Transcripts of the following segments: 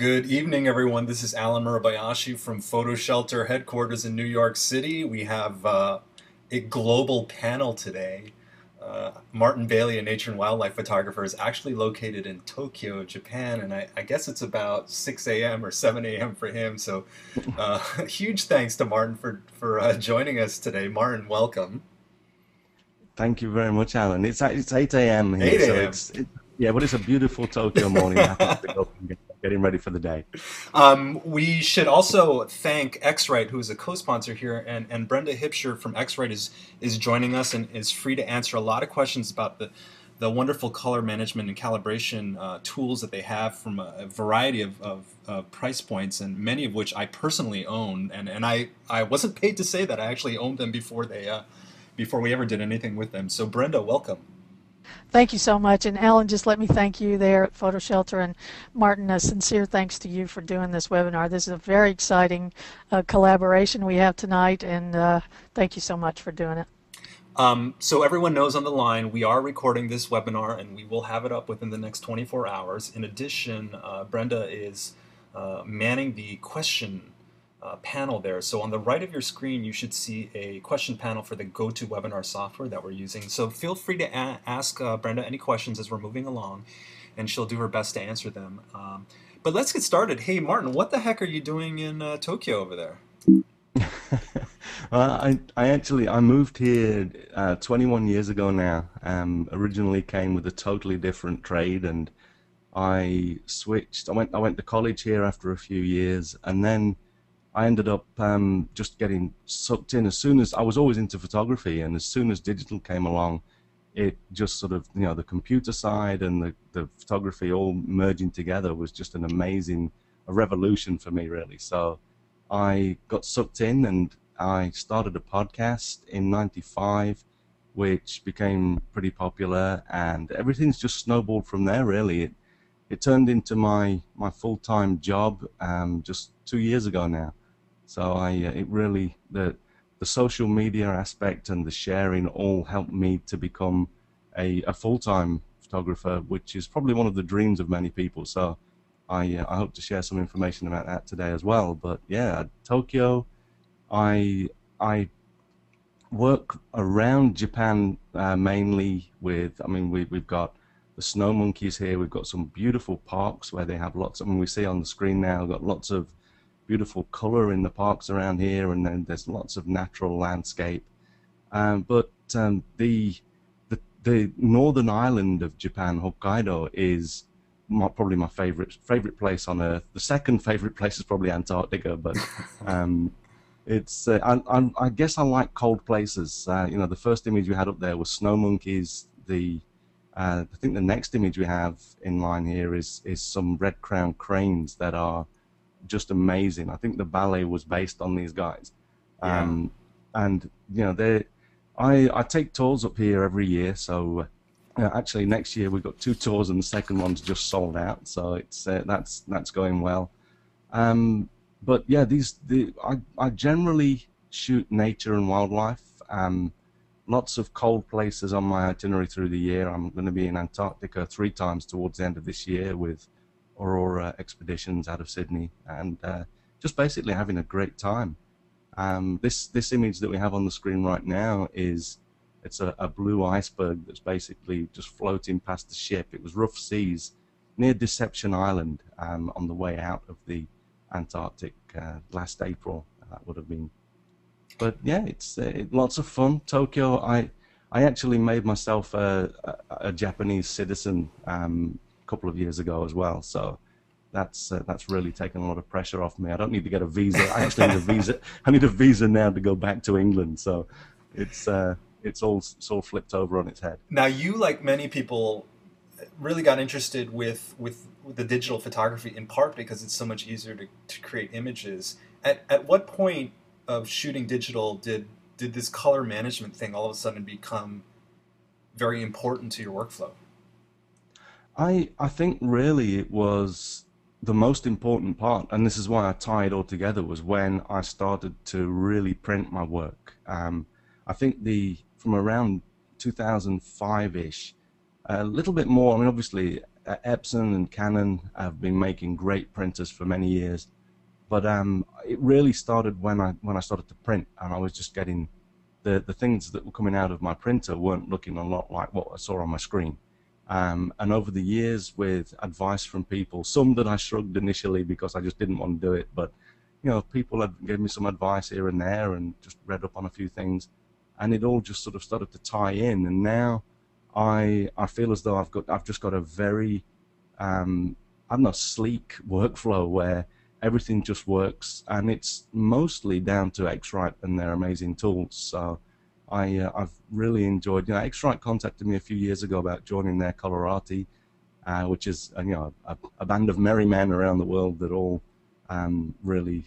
Good evening, everyone. This is Allen Murabayashi from PhotoShelter headquarters in New York City. We have uh, a global panel today. Uh, Martin Bailey, a nature and wildlife photographer, is actually located in Tokyo, Japan, and I, I guess it's about 6 a.m. or 7 a.m. for him. So, uh, huge thanks to Martin for for uh, joining us today. Martin, welcome. Thank you very much, Allen. It's it's 8 a.m. here, 8 so it's it, yeah, but it's a beautiful Tokyo morning. Getting ready for the day. Um, we should also thank X-Rite, who is a co-sponsor here, and, and Brenda Hipsher from X-Rite is is joining us and is free to answer a lot of questions about the the wonderful color management and calibration uh, tools that they have from a, a variety of, of, of price points, and many of which I personally own. And, and I, I wasn't paid to say that I actually owned them before they uh, before we ever did anything with them. So Brenda, welcome. Thank you so much. And Allen, just let me thank you there at PhotoShelter. And Martin, a sincere thanks to you for doing this webinar. This is a very exciting uh, collaboration we have tonight. And uh, thank you so much for doing it. Um, so everyone knows on the line, we are recording this webinar and we will have it up within the next 24 hours. In addition, uh, Brenda is uh, manning the question uh, panel there. So on the right of your screen, you should see a question panel for the GoToWebinar software that we're using. So feel free to ask uh, Brenda any questions as we're moving along, and she'll do her best to answer them. Um, but let's get started. Hey, Martin, what the heck are you doing in uh, Tokyo over there? Well, I, I actually I moved here uh, 21 years ago now. Um, originally came with a totally different trade, and I switched. I went I went to college here after a few years, and then I ended up um, just getting sucked in as soon as I was always into photography, and as soon as digital came along, it just sort of you know the computer side and the, the photography all merging together was just an amazing a revolution for me really. So I got sucked in and I started a podcast in '95, which became pretty popular, and everything's just snowballed from there really. It, it turned into my, my full-time job um, just two years ago now. So I, uh, it really the the social media aspect and the sharing all helped me to become a, a full-time photographer, which is probably one of the dreams of many people. So I, uh, I hope to share some information about that today as well. But yeah, Tokyo, I I work around Japan uh, mainly with. I mean, we we've got the snow monkeys here. We've got some beautiful parks where they have lots. I mean, we see on the screen now. Got lots of beautiful color in the parks around here, and then there's lots of natural landscape. Um, but um, the, the the northern island of Japan, Hokkaido, is my, probably my favorite favorite place on earth. The second favorite place is probably Antarctica, but um, it's uh, I, I, I guess I like cold places. Uh, you know, the first image we had up there was snow monkeys. The uh, I think the next image we have in line here is is some red crowned cranes that are just amazing. I think the ballet was based on these guys. Yeah. Um, and you know, they I I take tours up here every year. So uh, actually, next year we've got two tours, and the second one's just sold out. So it's uh, that's that's going well. Um, but yeah, these the I, I generally shoot nature and wildlife. Um, lots of cold places on my itinerary through the year. I'm going to be in Antarctica three times towards the end of this year with Aurora expeditions out of Sydney, and uh, just basically having a great time. Um, this this image that we have on the screen right now is it's a, a blue iceberg that's basically just floating past the ship. It was rough seas near Deception Island um, on the way out of the Antarctic uh, last April. That would have been. But yeah, it's uh, lots of fun. Tokyo, I I actually made myself a, a, a Japanese citizen um, couple of years ago as well. So that's uh, that's really taken a lot of pressure off me. I don't need to get a visa. I actually need a visa. I need a visa now to go back to England. So it's uh, it's all it's all flipped over on its head. Now, you, like many people, really got interested with with the digital photography in part because it's so much easier to, to create images. At at what point of shooting digital did did this color management thing all of a sudden become very important to your workflow? I I think really it was the most important part, and this is why I tie it all together, was when I started to really print my work. Um, I think the from around 2005-ish, a little bit more. I mean, obviously, Epson and Canon have been making great printers for many years, but um, it really started when I when I started to print, and I was just getting the the things that were coming out of my printer weren't looking a lot like what I saw on my screen. Um, and over the years, with advice from people, some that I shrugged initially because I just didn't want to do it, but you know, people had given me some advice here and there, and just read up on a few things, and it all just sort of started to tie in. And now, I I feel as though I've got I've just got a very um, I'm not sleek workflow where everything just works, and it's mostly down to X-Rite and their amazing tools. So I, uh, I've really enjoyed. You know, X-Rite contacted me a few years ago about joining their Coloratti, uh, which is uh, you know a, a, band of merry men around the world that all um, really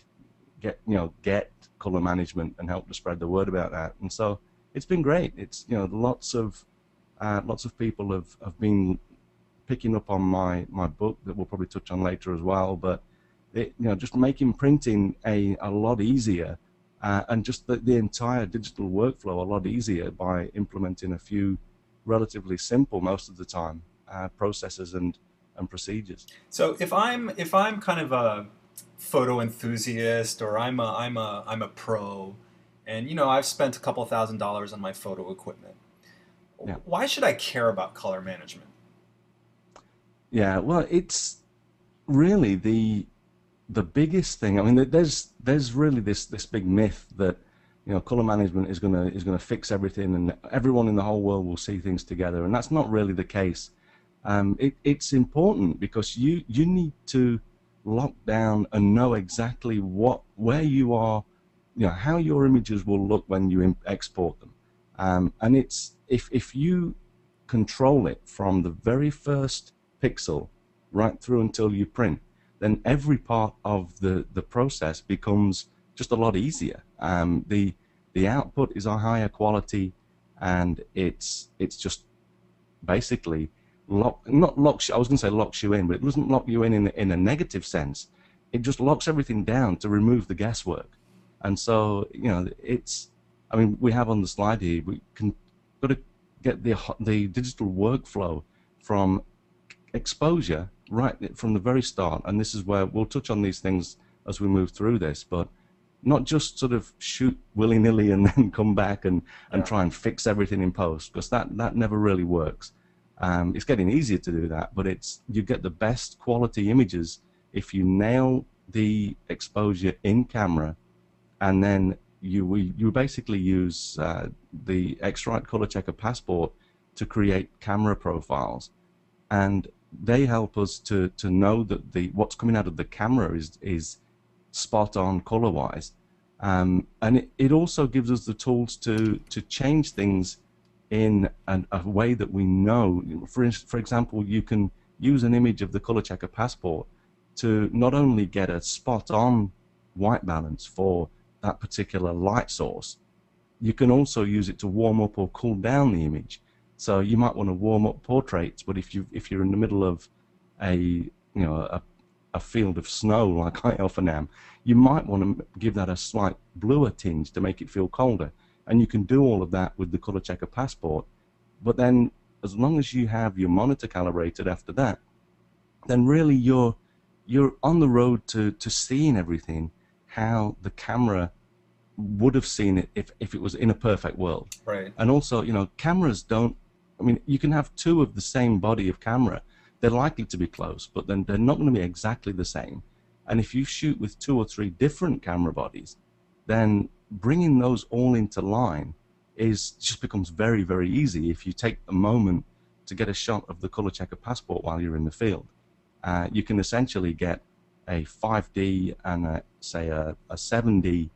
get you know get color management and help to spread the word about that. And so it's been great. It's you know lots of uh, lots of people have, have been picking up on my, my book that we'll probably touch on later as well. But it, you know, just making printing a, a lot easier uh, and just the, the entire digital workflow a lot easier by implementing a few relatively simple most of the time uh, processes and and procedures. So if I'm if I'm kind of a photo enthusiast or I'm a I'm a I'm a pro, and you know I've spent a couple thousand dollars on my photo equipment. Yeah. Why should I care about color management? Yeah, well, it's really the the biggest thing. I mean, there's there's really this this big myth that you know color management is gonna is gonna fix everything and everyone in the whole world will see things together, and that's not really the case. Um, it, it's important because you you need to lock down and know exactly what where you are, you know how your images will look when you export them, um, and it's if if you control it from the very first pixel right through until you print then every part of the, the process becomes just a lot easier. Um, the the output is a higher quality, and it's it's just basically lock not locks. I was going to say locks you in, but it doesn't lock you in in, in a negative sense. It just locks everything down to remove the guesswork. And so you know it's. I mean, we have on the slide here. We can got to get the the digital workflow from exposure right from the very start, and this is where we'll touch on these things as we move through this, but not just sort of shoot willy nilly and then come back and, and yeah. try and fix everything in post, because that, that never really works. Um, it's getting easier to do that, but it's you get the best quality images if you nail the exposure in camera, and then you you basically use uh, the X-Rite Color Checker Passport to create camera profiles, and they help us to to know that the what's coming out of the camera is is spot on color wise um, and it, it also gives us the tools to to change things in an, a way that we know. For for example you can use an image of the color checker passport to not only get a spot on white balance for that particular light source you can also use it to warm up or cool down the image so you might want to warm up portraits, but if you if you're in the middle of a you know a, a field of snow like I often am, you might want to give that a slight bluer tinge to make it feel colder. And you can do all of that with the color checker passport. But then as long as you have your monitor calibrated after that, then really you're you're on the road to, to seeing everything how the camera would have seen it if, if it was in a perfect world. Right. And also, you know, cameras don't I mean, you can have two of the same body of camera. They're likely to be close, but then they're not going to be exactly the same. And if you shoot with two or three different camera bodies, then bringing those all into line is just becomes very, very easy if you take a moment to get a shot of the color checker passport while you're in the field. Uh, you can essentially get a 5D and a, say a, a 7D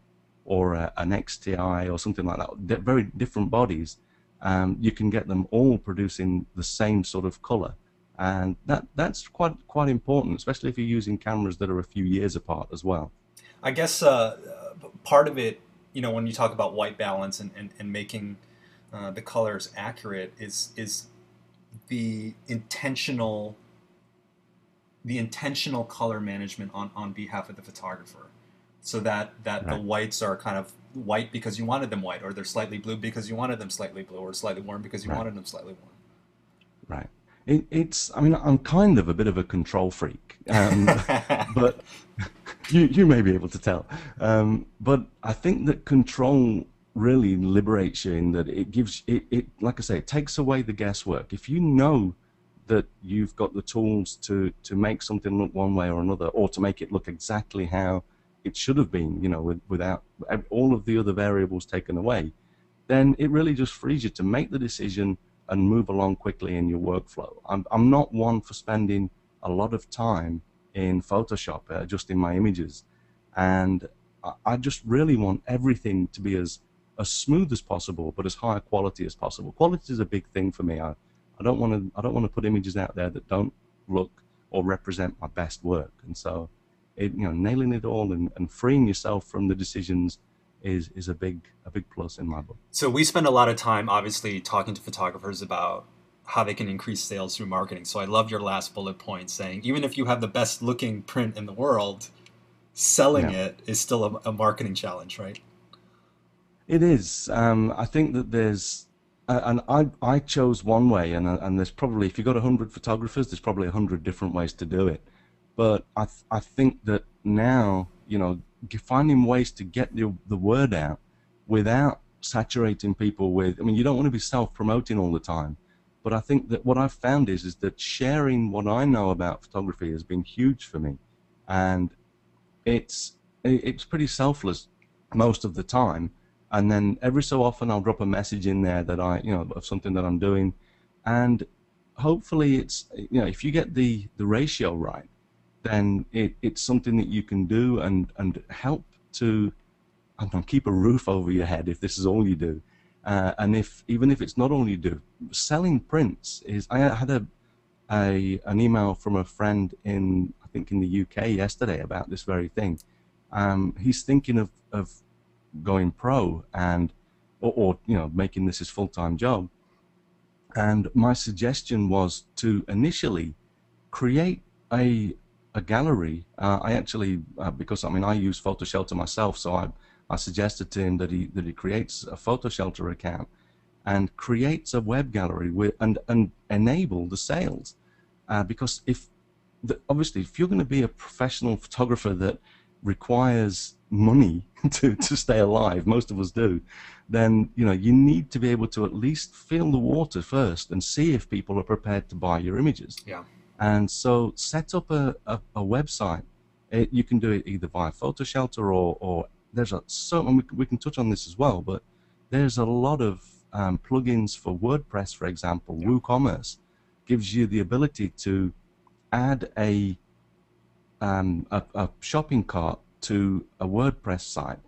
or a, an XTI or something like that, very different bodies um, you can get them all producing the same sort of color. And that, that's quite, quite important, especially if you're using cameras that are a few years apart as well. I guess uh, part of it, you know, when you talk about white balance and, and, and making uh, the colors accurate is, is the intentional the intentional color management on, on behalf of the photographer so that, that right. the whites are kind of white because you wanted them white, or they're slightly blue because you wanted them slightly blue, or slightly warm because you right. wanted them slightly warm. Right. It, it's, I mean, I'm kind of a bit of a control freak, um, but you, you may be able to tell. Um, but I think that control really liberates you in that it gives, it, it, like I say, it takes away the guesswork. If you know that you've got the tools to, to make something look one way or another, or to make it look exactly how it should have been, you know, with, without all of the other variables taken away, then it really just frees you to make the decision and move along quickly in your workflow. I'm, I'm not one for spending a lot of time in Photoshop uh, adjusting my images. And I, I just really want everything to be as, as smooth as possible, but as high quality as possible. Quality is a big thing for me. I, I don't want to I don't want to put images out there that don't look or represent my best work. And so, it, you know, nailing it all and, and freeing yourself from the decisions is is a big a big plus in my book. So we spend a lot of time, obviously, talking to photographers about how they can increase sales through marketing. So I love your last bullet point saying even if you have the best looking print in the world, selling yeah. it is still a, a, marketing challenge, right? It is. Um, I think that there's, uh, and I I chose one way, and and there's probably if you've got hundred photographers, there's probably hundred different ways to do it. But I th- I think that now you know finding ways to get the, the word out without saturating people with, I mean, you don't want to be self-promoting all the time, but I think that what I've found is, is that sharing what I know about photography has been huge for me. And it's, it's pretty selfless most of the time. And then every so often I'll drop a message in there that I, you know, of something that I'm doing. And hopefully it's, you know, if you get the, the ratio right, then it, it's something that you can do and, and help to keep a roof over your head if this is all you do. Uh, and if even if it's not all you do, selling prints is. I had a, a an email from a friend in I think in the UK yesterday about this very thing. Um, he's thinking of, of going pro and or, or you know making this his full time job. And my suggestion was to initially create a a gallery. Uh, I actually, uh, because I mean, I use PhotoShelter myself, so I, I suggested to him that he that he creates a PhotoShelter account and creates a web gallery with and and enable the sales, uh, because if the, obviously if you're going to be a professional photographer that requires money to, to stay alive, most of us do, then you know you need to be able to at least feel the water first and see if people are prepared to buy your images. Yeah. And so set up a, a, a website. It, you can do it either via PhotoShelter or, or there's a, so, and we, we can touch on this as well, but there's a lot of um, plugins for WordPress, for example. Yeah. WooCommerce gives you the ability to add a, um, a, a shopping cart to a WordPress site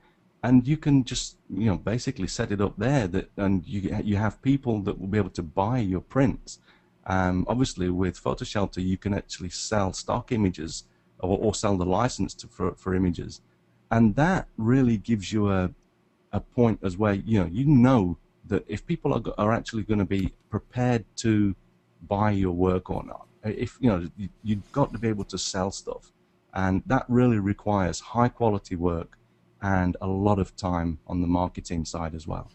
and you can just you know basically set it up there that and you you have people that will be able to buy your prints um, obviously, with PhotoShelter, you can actually sell stock images or, or sell the license to, for, for images. And that really gives you a, a point as where you know you know that if people are, are actually going to be prepared to buy your work or not, if you know you, you've got to be able to sell stuff, and that really requires high quality work and a lot of time on the marketing side as well.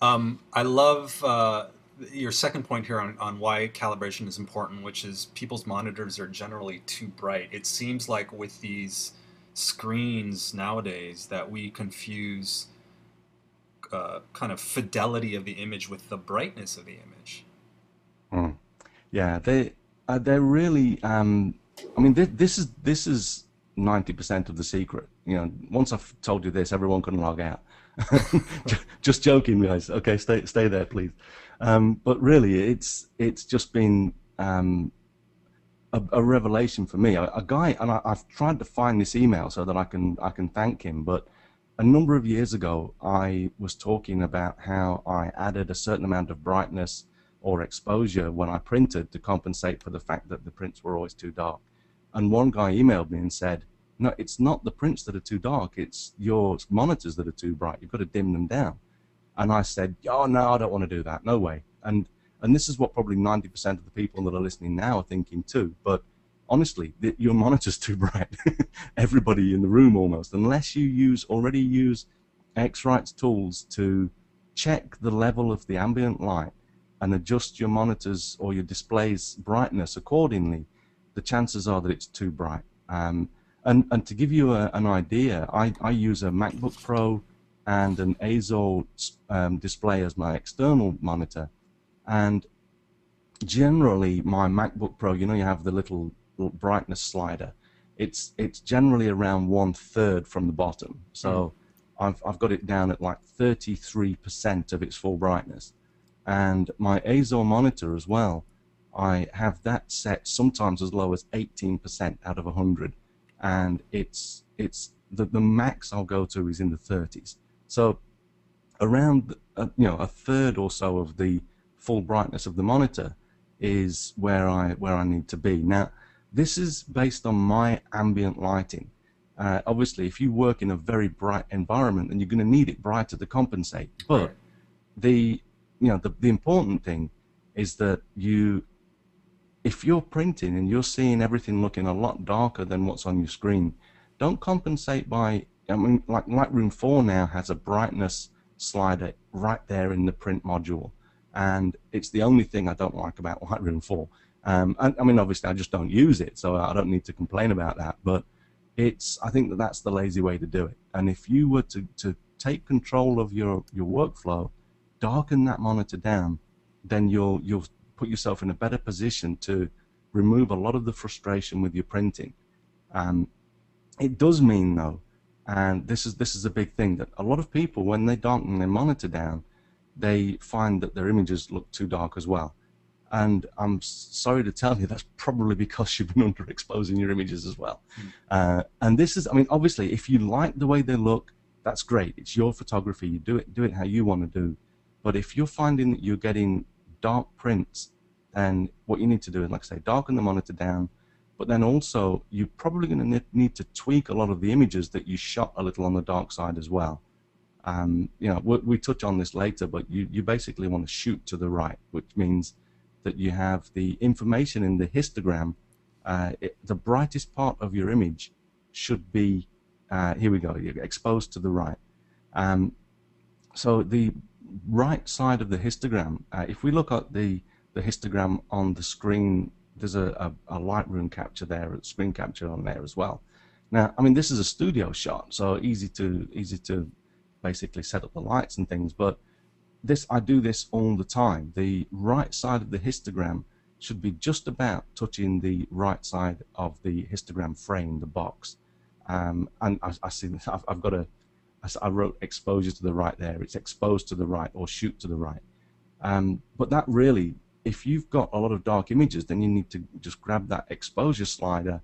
Um, I love uh, your second point here on, on why calibration is important, which is people's monitors are generally too bright. It seems like with these screens nowadays that we confuse uh, kind of fidelity of the image with the brightness of the image. Mm. Yeah, they uh, they're really. Um, I mean, this, this is this is ninety percent of the secret. You know, once I've told you this, everyone can log out. Just joking, guys. Okay, stay stay there, please. Um, but really, it's it's just been um, a, a, revelation for me. A, a guy, and I, have tried to find this email so that I can I can thank him. But a number of years ago, I was talking about how I added a certain amount of brightness or exposure when I printed to compensate for the fact that the prints were always too dark. And one guy emailed me and said, "No, it's not the prints that are too dark. It's your monitors that are too bright. You've got to dim them down." And I said, oh, no, I don't want to do that. No way. And, and this is what probably 90% of the people that are listening now are thinking too. But honestly, the, your monitor's too bright. Everybody in the room almost, unless you use already use X-Rite's tools to check the level of the ambient light and adjust your monitors or your display's brightness accordingly, the chances are that it's too bright. Um, and, and to give you a, an idea, I, I use a MacBook Pro and an EIZO um, display as my external monitor. And generally, my MacBook Pro, you know, you have the little, brightness slider. It's it's generally around one third from the bottom. So mm. I've I've got it down at like 33% of its full brightness. And my EIZO monitor as well, I have that set sometimes as low as 18% out of 100, and it's it's the the max I'll go to is in the 30s. So around uh, you know a third or so of the full brightness of the monitor is where I where I need to be. Now this is based on my ambient lighting. Uh, obviously, if you work in a very bright environment, then you're going to need it brighter to compensate. But the you know the, the important thing is that you if you're printing and you're seeing everything looking a lot darker than what's on your screen, don't compensate by I mean, like Lightroom 4 now has a brightness slider right there in the print module, and it's the only thing I don't like about Lightroom 4. Um, I, I mean, obviously, I just don't use it, so I don't need to complain about that. But it's, I think that that's the lazy way to do it. And if you were to, to take control of your, your workflow, darken that monitor down, then you'll you'll put yourself in a better position to remove a lot of the frustration with your printing. Um, it does mean though and this is this is a big thing that a lot of people, when they darken their monitor down, they find that their images look too dark as well. And I'm sorry to tell you, that's probably because you've been underexposing your images as well. Mm. Uh, and this is, I mean, obviously, if you like the way they look, that's great. It's your photography. You do it, do it how you want to do. But if you're finding that you're getting dark prints, then what you need to do is, like I say, darken the monitor down, but then also you're probably going to need to tweak a lot of the images that you shot a little on the dark side as well. Um, you know, we, we, touch on this later, but you, you basically want to shoot to the right, which means that you have the information in the histogram. Uh, it, the brightest part of your image should be, uh, here we go, you're exposed to the right. Um, so the right side of the histogram, uh, if we look at the, the histogram on the screen there's a, a, a Lightroom capture there, a screen capture on there as well. Now, I mean, this is a studio shot, so easy to easy to basically set up the lights and things. But this, I do this all the time. The right side of the histogram should be just about touching the right side of the histogram frame, the box. Um, and I, I see, I've, I've got a, I wrote exposure to the right there. It's exposed to the right or shoot to the right. Um, but that really if you've got a lot of dark images, then you need to just grab that exposure slider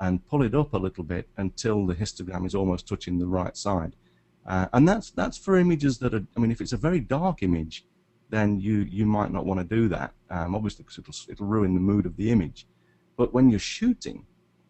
and pull it up a little bit until the histogram is almost touching the right side. Uh, and that's that's for images that are. I mean, if it's a very dark image, then you you might not want to do that. Um, obviously, because it'll it'll ruin the mood of the image. But when you're shooting,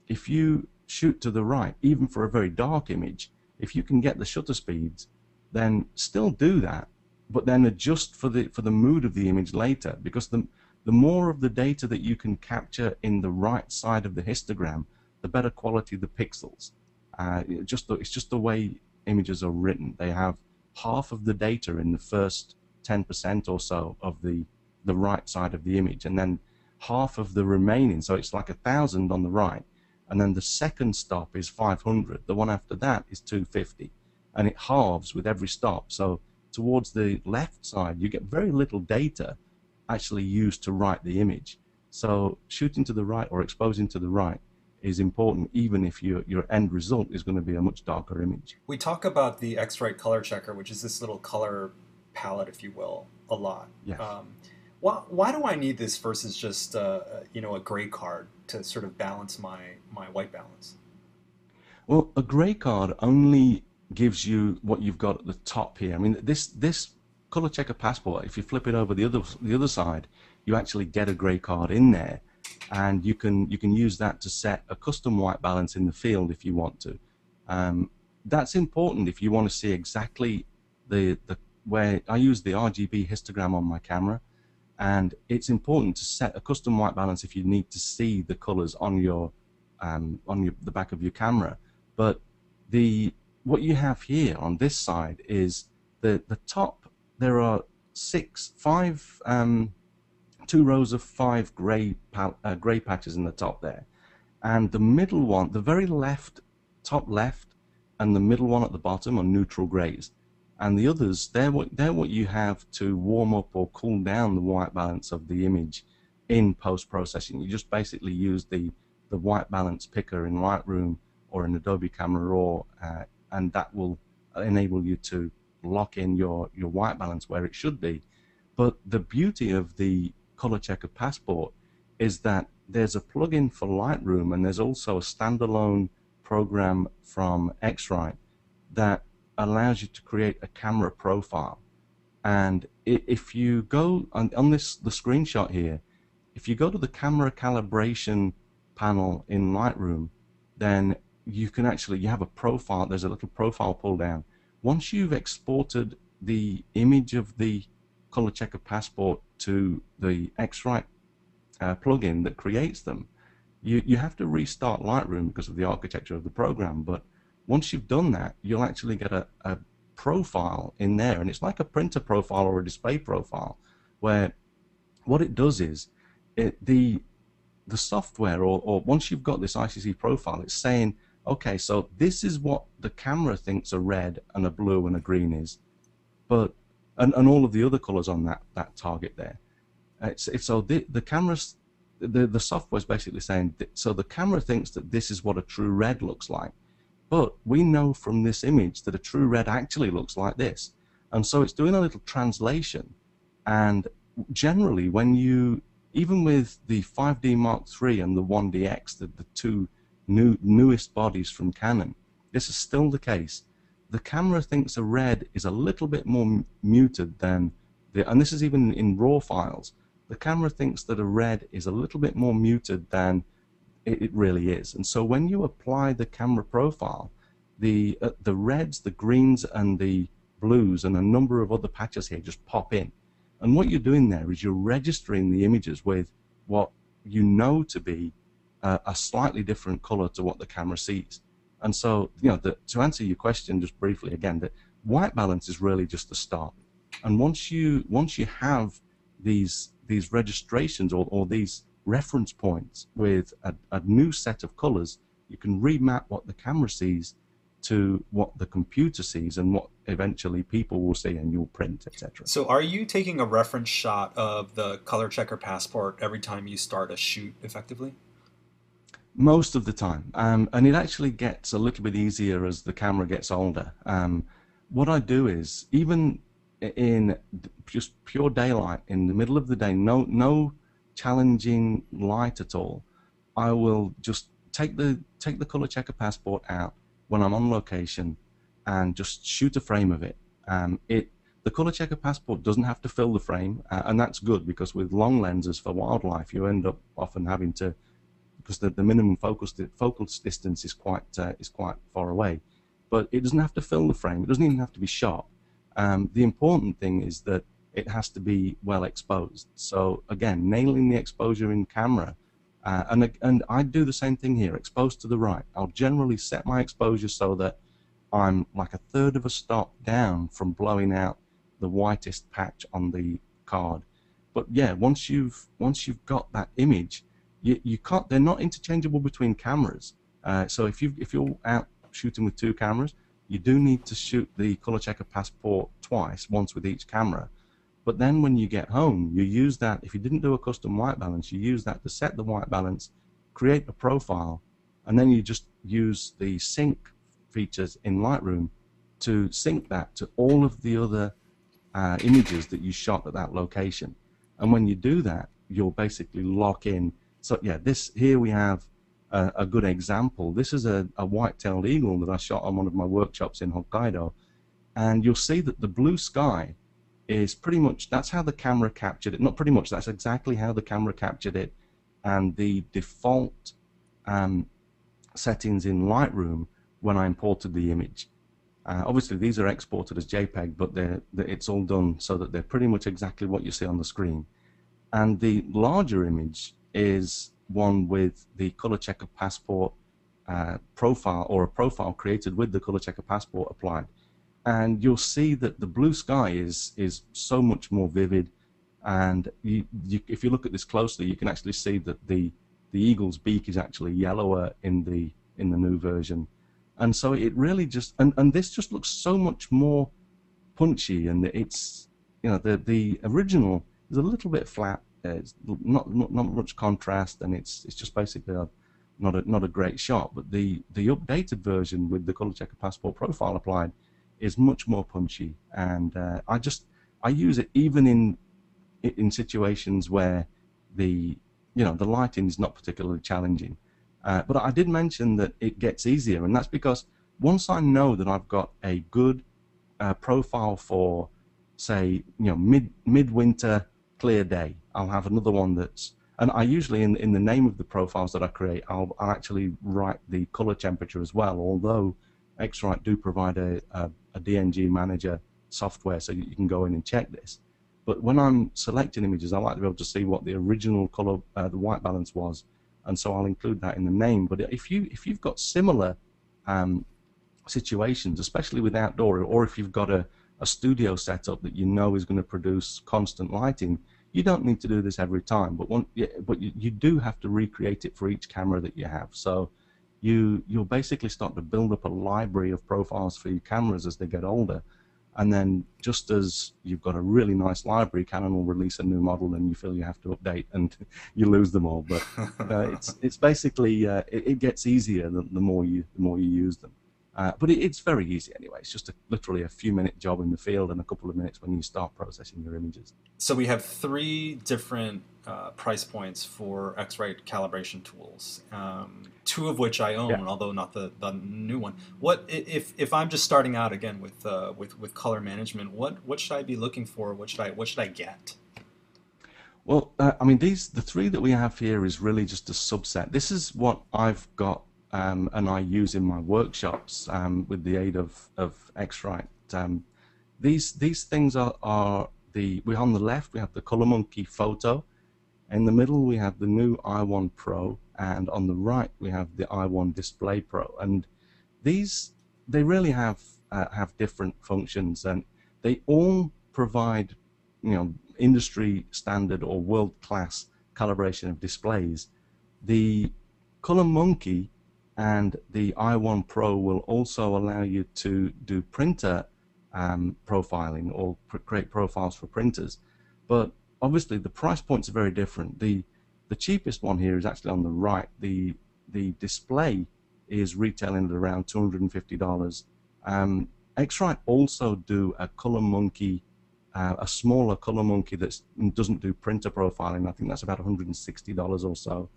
if you shoot to the right, even for a very dark image, if you can get the shutter speeds, then still do that but then adjust for the for the mood of the image later because the the more of the data that you can capture in the right side of the histogram, the better quality the pixels. Uh, just the, it's just the way images are written. They have half of the data in the first 10% or so of the the right side of the image, and then half of the remaining. So it's like a thousand on the right, and then the second stop is 500. The one after that is 250, and it halves with every stop. So towards the left side, you get very little data actually used to write the image. So shooting to the right or exposing to the right is important even if your, your end result is going to be a much darker image. We talk about the X-Rite color checker, which is this little color palette, if you will, a lot. Yeah. Um, why, why do I need this versus just uh, you know a gray card to sort of balance my, my white balance? Well, a gray card only gives you what you've got at the top here. I mean, this this color checker passport, if you flip it over the other the other side, you actually get a gray card in there, and you can you can use that to set a custom white balance in the field if you want to. Um, that's important if you want to see exactly the the where I use the RGB histogram on my camera, and it's important to set a custom white balance if you need to see the colors on your um, on your, the back of your camera. But the what you have here on this side is the, the top, there are six, five um, two rows of five gray uh, gray patches in the top there, and the middle one, the very left, top left, and the middle one at the bottom are neutral grays, and the others they're what they're what you have to warm up or cool down the white balance of the image in post processing. You just basically use the the white balance picker in Lightroom or in Adobe Camera Raw, uh, and that will enable you to lock in your your white balance where it should be. But the beauty of the color checker passport is that there's a plugin for Lightroom and there's also a standalone program from X-Rite that allows you to create a camera profile. And if you go on, on this the screenshot here, if you go to the camera calibration panel in Lightroom, then you can actually you have a profile. There's a little profile pull down. Once you've exported the image of the color checker passport to the X-Rite uh, plugin that creates them, you, you have to restart Lightroom because of the architecture of the program. But once you've done that, you'll actually get a, a profile in there. And it's like a printer profile or a display profile where what it does is it, the the software or, or once you've got this ICC profile, it's saying, okay, so this is what the camera thinks a red and a blue and a green is, but and, and all of the other colors on that, that target there. Uh, it's, it's so the, the cameras the, the software is basically saying so the camera thinks that this is what a true red looks like but we know from this image that a true red actually looks like this and so it's doing a little translation and generally when you even with the 5D Mark III and the 1DX the, the two new newest bodies from Canon this is still the case the camera thinks a red is a little bit more muted than the and this is even in raw files the camera thinks that a red is a little bit more muted than it, it really is. And so when you apply the camera profile, the uh, the reds, the greens, and the blues, and a number of other patches here just pop in. And what you're doing there is you're registering the images with what you know to be uh, a slightly different color to what the camera sees. And so, you know, the, to answer your question just briefly again, that white balance is really just the start. And once you once you have these these registrations or, or these reference points with a, a new set of colors, you can remap what the camera sees to what the computer sees and what eventually people will see and you'll print, etc. So, are you taking a reference shot of the color checker passport every time you start a shoot effectively? Most of the time, um, and it actually gets a little bit easier as the camera gets older. Um, what I do is even in just pure daylight in the middle of the day, no no challenging light at all, I will just take the take the color checker passport out when I'm on location and just shoot a frame of it. Um, it the color checker passport doesn't have to fill the frame, uh, and that's good because with long lenses for wildlife, you end up often having to because the, the minimum focus focal distance is quite uh, is quite far away. But it doesn't have to fill the frame. It doesn't even have to be sharp. Um, the important thing is that it has to be well exposed. So again, nailing the exposure in camera. Uh, and, and I do the same thing here, exposed to the right. I'll generally set my exposure so that I'm like a third of a stop down from blowing out the whitest patch on the card. But yeah, once you've once you've got that image, you, you can't. They're not interchangeable between cameras. Uh, so if you if you're out shooting with two cameras, you do need to shoot the color checker passport twice, once with each camera. But then when you get home, you use that, if you didn't do a custom white balance, you use that to set the white balance, create a profile, and then you just use the sync features in Lightroom to sync that to all of the other uh, images that you shot at that location. And when you do that, you'll basically lock in. So yeah, this here we have a, a good example. This is a, a white-tailed eagle that I shot on one of my workshops in Hokkaido, and you'll see that the blue sky is pretty much that's how the camera captured it. Not pretty much, that's exactly how the camera captured it, and the default um, settings in Lightroom when I imported the image. Uh, obviously, these are exported as JPEG, but they're, they're, it's all done so that they're pretty much exactly what you see on the screen. And the larger image is one with the color checker passport uh, profile or a profile created with the color checker passport applied. And you'll see that the blue sky is, is so much more vivid. And you, you, if you look at this closely, you can actually see that the the eagle's beak is actually yellower in the in the new version, and so it really just and, and this just looks so much more punchy, and it's you know the the original is a little bit flat. It's not not, not much contrast, and it's it's just basically a not a not a great shot. But the the updated version with the color checker passport profile applied is much more punchy, and uh, I just I use it even in in situations where the you know the lighting is not particularly challenging. Uh, but I did mention that it gets easier, and that's because once I know that I've got a good uh, profile for, say, you know, mid midwinter clear day, I'll have another one that's, and I usually in in the name of the profiles that I create, I'll, I'll actually write the color temperature as well. Although X-Rite do provide a, a, a DNG manager software, so you can go in and check this. But when I'm selecting images, I like to be able to see what the original color, uh, the white balance was, and so I'll include that in the name. But if you if you've got similar um, situations, especially with outdoor, or if you've got a, a studio setup that you know is going to produce constant lighting, you don't need to do this every time. But one, but you, you do have to recreate it for each camera that you have. So you you'll basically start to build up a library of profiles for your cameras as they get older and then just as you've got a really nice library, Canon will release a new model, and you feel you have to update, and you lose them all. But uh, it's it's basically uh, it, it, gets easier the, the, more you the more you use them. Uh, but it, it's very easy anyway. It's just a, literally a few minute job in the field and a couple of minutes when you start processing your images. So we have three different uh, price points for X-Rite calibration tools. Um, two of which I own, yeah. although not the, the new one. What if if I'm just starting out again with uh, with with color management? What what should I be looking for? What should I what should I get? Well, uh, I mean, these the three that we have here is really just a subset. This is what I've got um, and I use in my workshops um, with the aid of of X-Rite. Um, these these things are, are the we on the left we have the ColorMunki photo in the middle, we have the new i1 Pro, and on the right, we have the i1 Display Pro. And these, they really have uh, have different functions, and they all provide, you know, industry standard or world class calibration of displays. The ColorMunki and the i1 Pro will also allow you to do printer um, profiling or pr create profiles for printers. But obviously the price points are very different. The the cheapest one here is actually on the right. The the display is retailing at around two hundred and fifty dollars. Um, X-Rite also do a ColorMunki, uh, a smaller ColorMunki that doesn't do printer profiling. I think that's about one hundred and sixty dollars or so.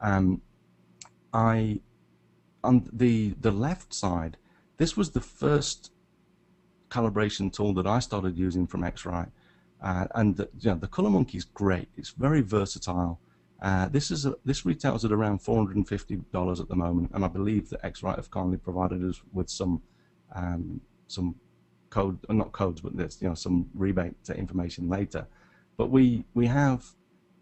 Um, I on the the left side, this was the first calibration tool that I started using from X-Rite. Uh, and the, you know, the ColorMunki is great. It's very versatile. Uh, this is a, this retails at around $450 at the moment, and I believe that X-Rite have kindly provided us with some um, some code, uh, not codes, but there's you know some rebate information later. But we we have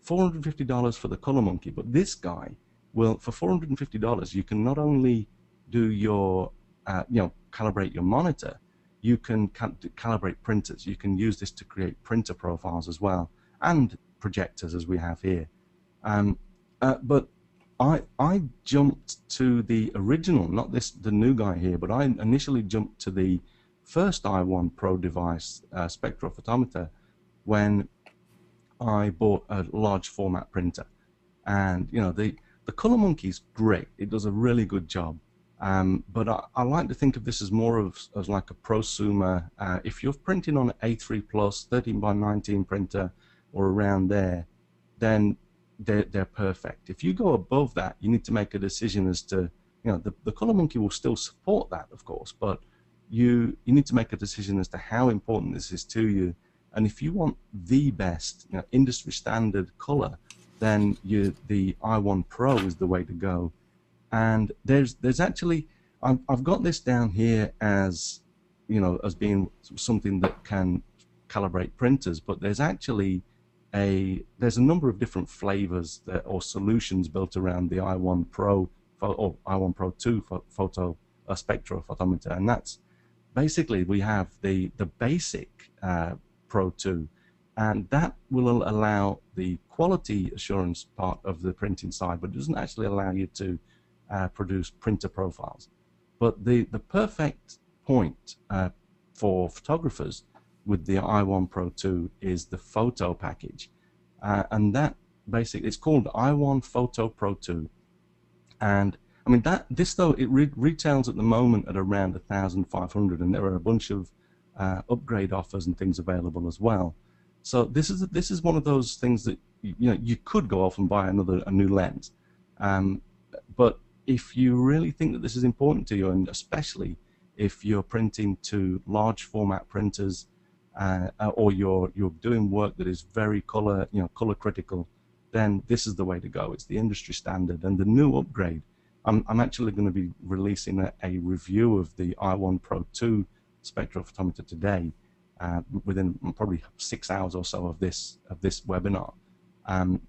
$450 for the ColorMunki, but this guy will for $450 you can not only do your uh, you know calibrate your monitor, you can calibrate printers. You can use this to create printer profiles as well, and projectors as we have here. Um, uh, but I I jumped to the original, not this the new guy here, but I initially jumped to the first i1 Pro device uh, spectrophotometer when I bought a large format printer, and you know the the ColorMunki is great. It does a really good job. Um, but I, I, like to think of this as more of as like a prosumer. Uh, if you're printing on an A3 Plus 13 by 19 printer or around there, then they're, they're perfect. If you go above that, you need to make a decision as to, you know, the, the ColorMunki will still support that, of course, but you you need to make a decision as to how important this is to you. And if you want the best, you know, industry standard color, then you the i1 Pro is the way to go. And there's there's actually I've, I've got this down here as you know as being something that can calibrate printers but there's actually a there's a number of different flavors that, or solutions built around the i1 Pro or i1 Pro 2 photo uh, spectrophotometer. And that's basically we have the the basic uh, Pro 2 and that will allow the quality assurance part of the printing side, but it doesn't actually allow you to uh, produce printer profiles. But the, the perfect point uh, for photographers with the i1 Pro 2 is the photo package. Uh, and that basically, it's called i1 Photo Pro 2. And I mean, that this though, it re retails at the moment at around 1500 and there are a bunch of uh, upgrade offers and things available as well. So this is this is one of those things that you know you could go off and buy another a new lens, um, but if you really think that this is important to you, and especially if you're printing to large format printers, uh, or you're you're doing work that is very color you know color critical, then this is the way to go. It's the industry standard, and the new upgrade. I'm I'm actually going to be releasing a, a review of the i1 Pro 2 spectrophotometer today uh, within probably six hours or so of this of this webinar. Um,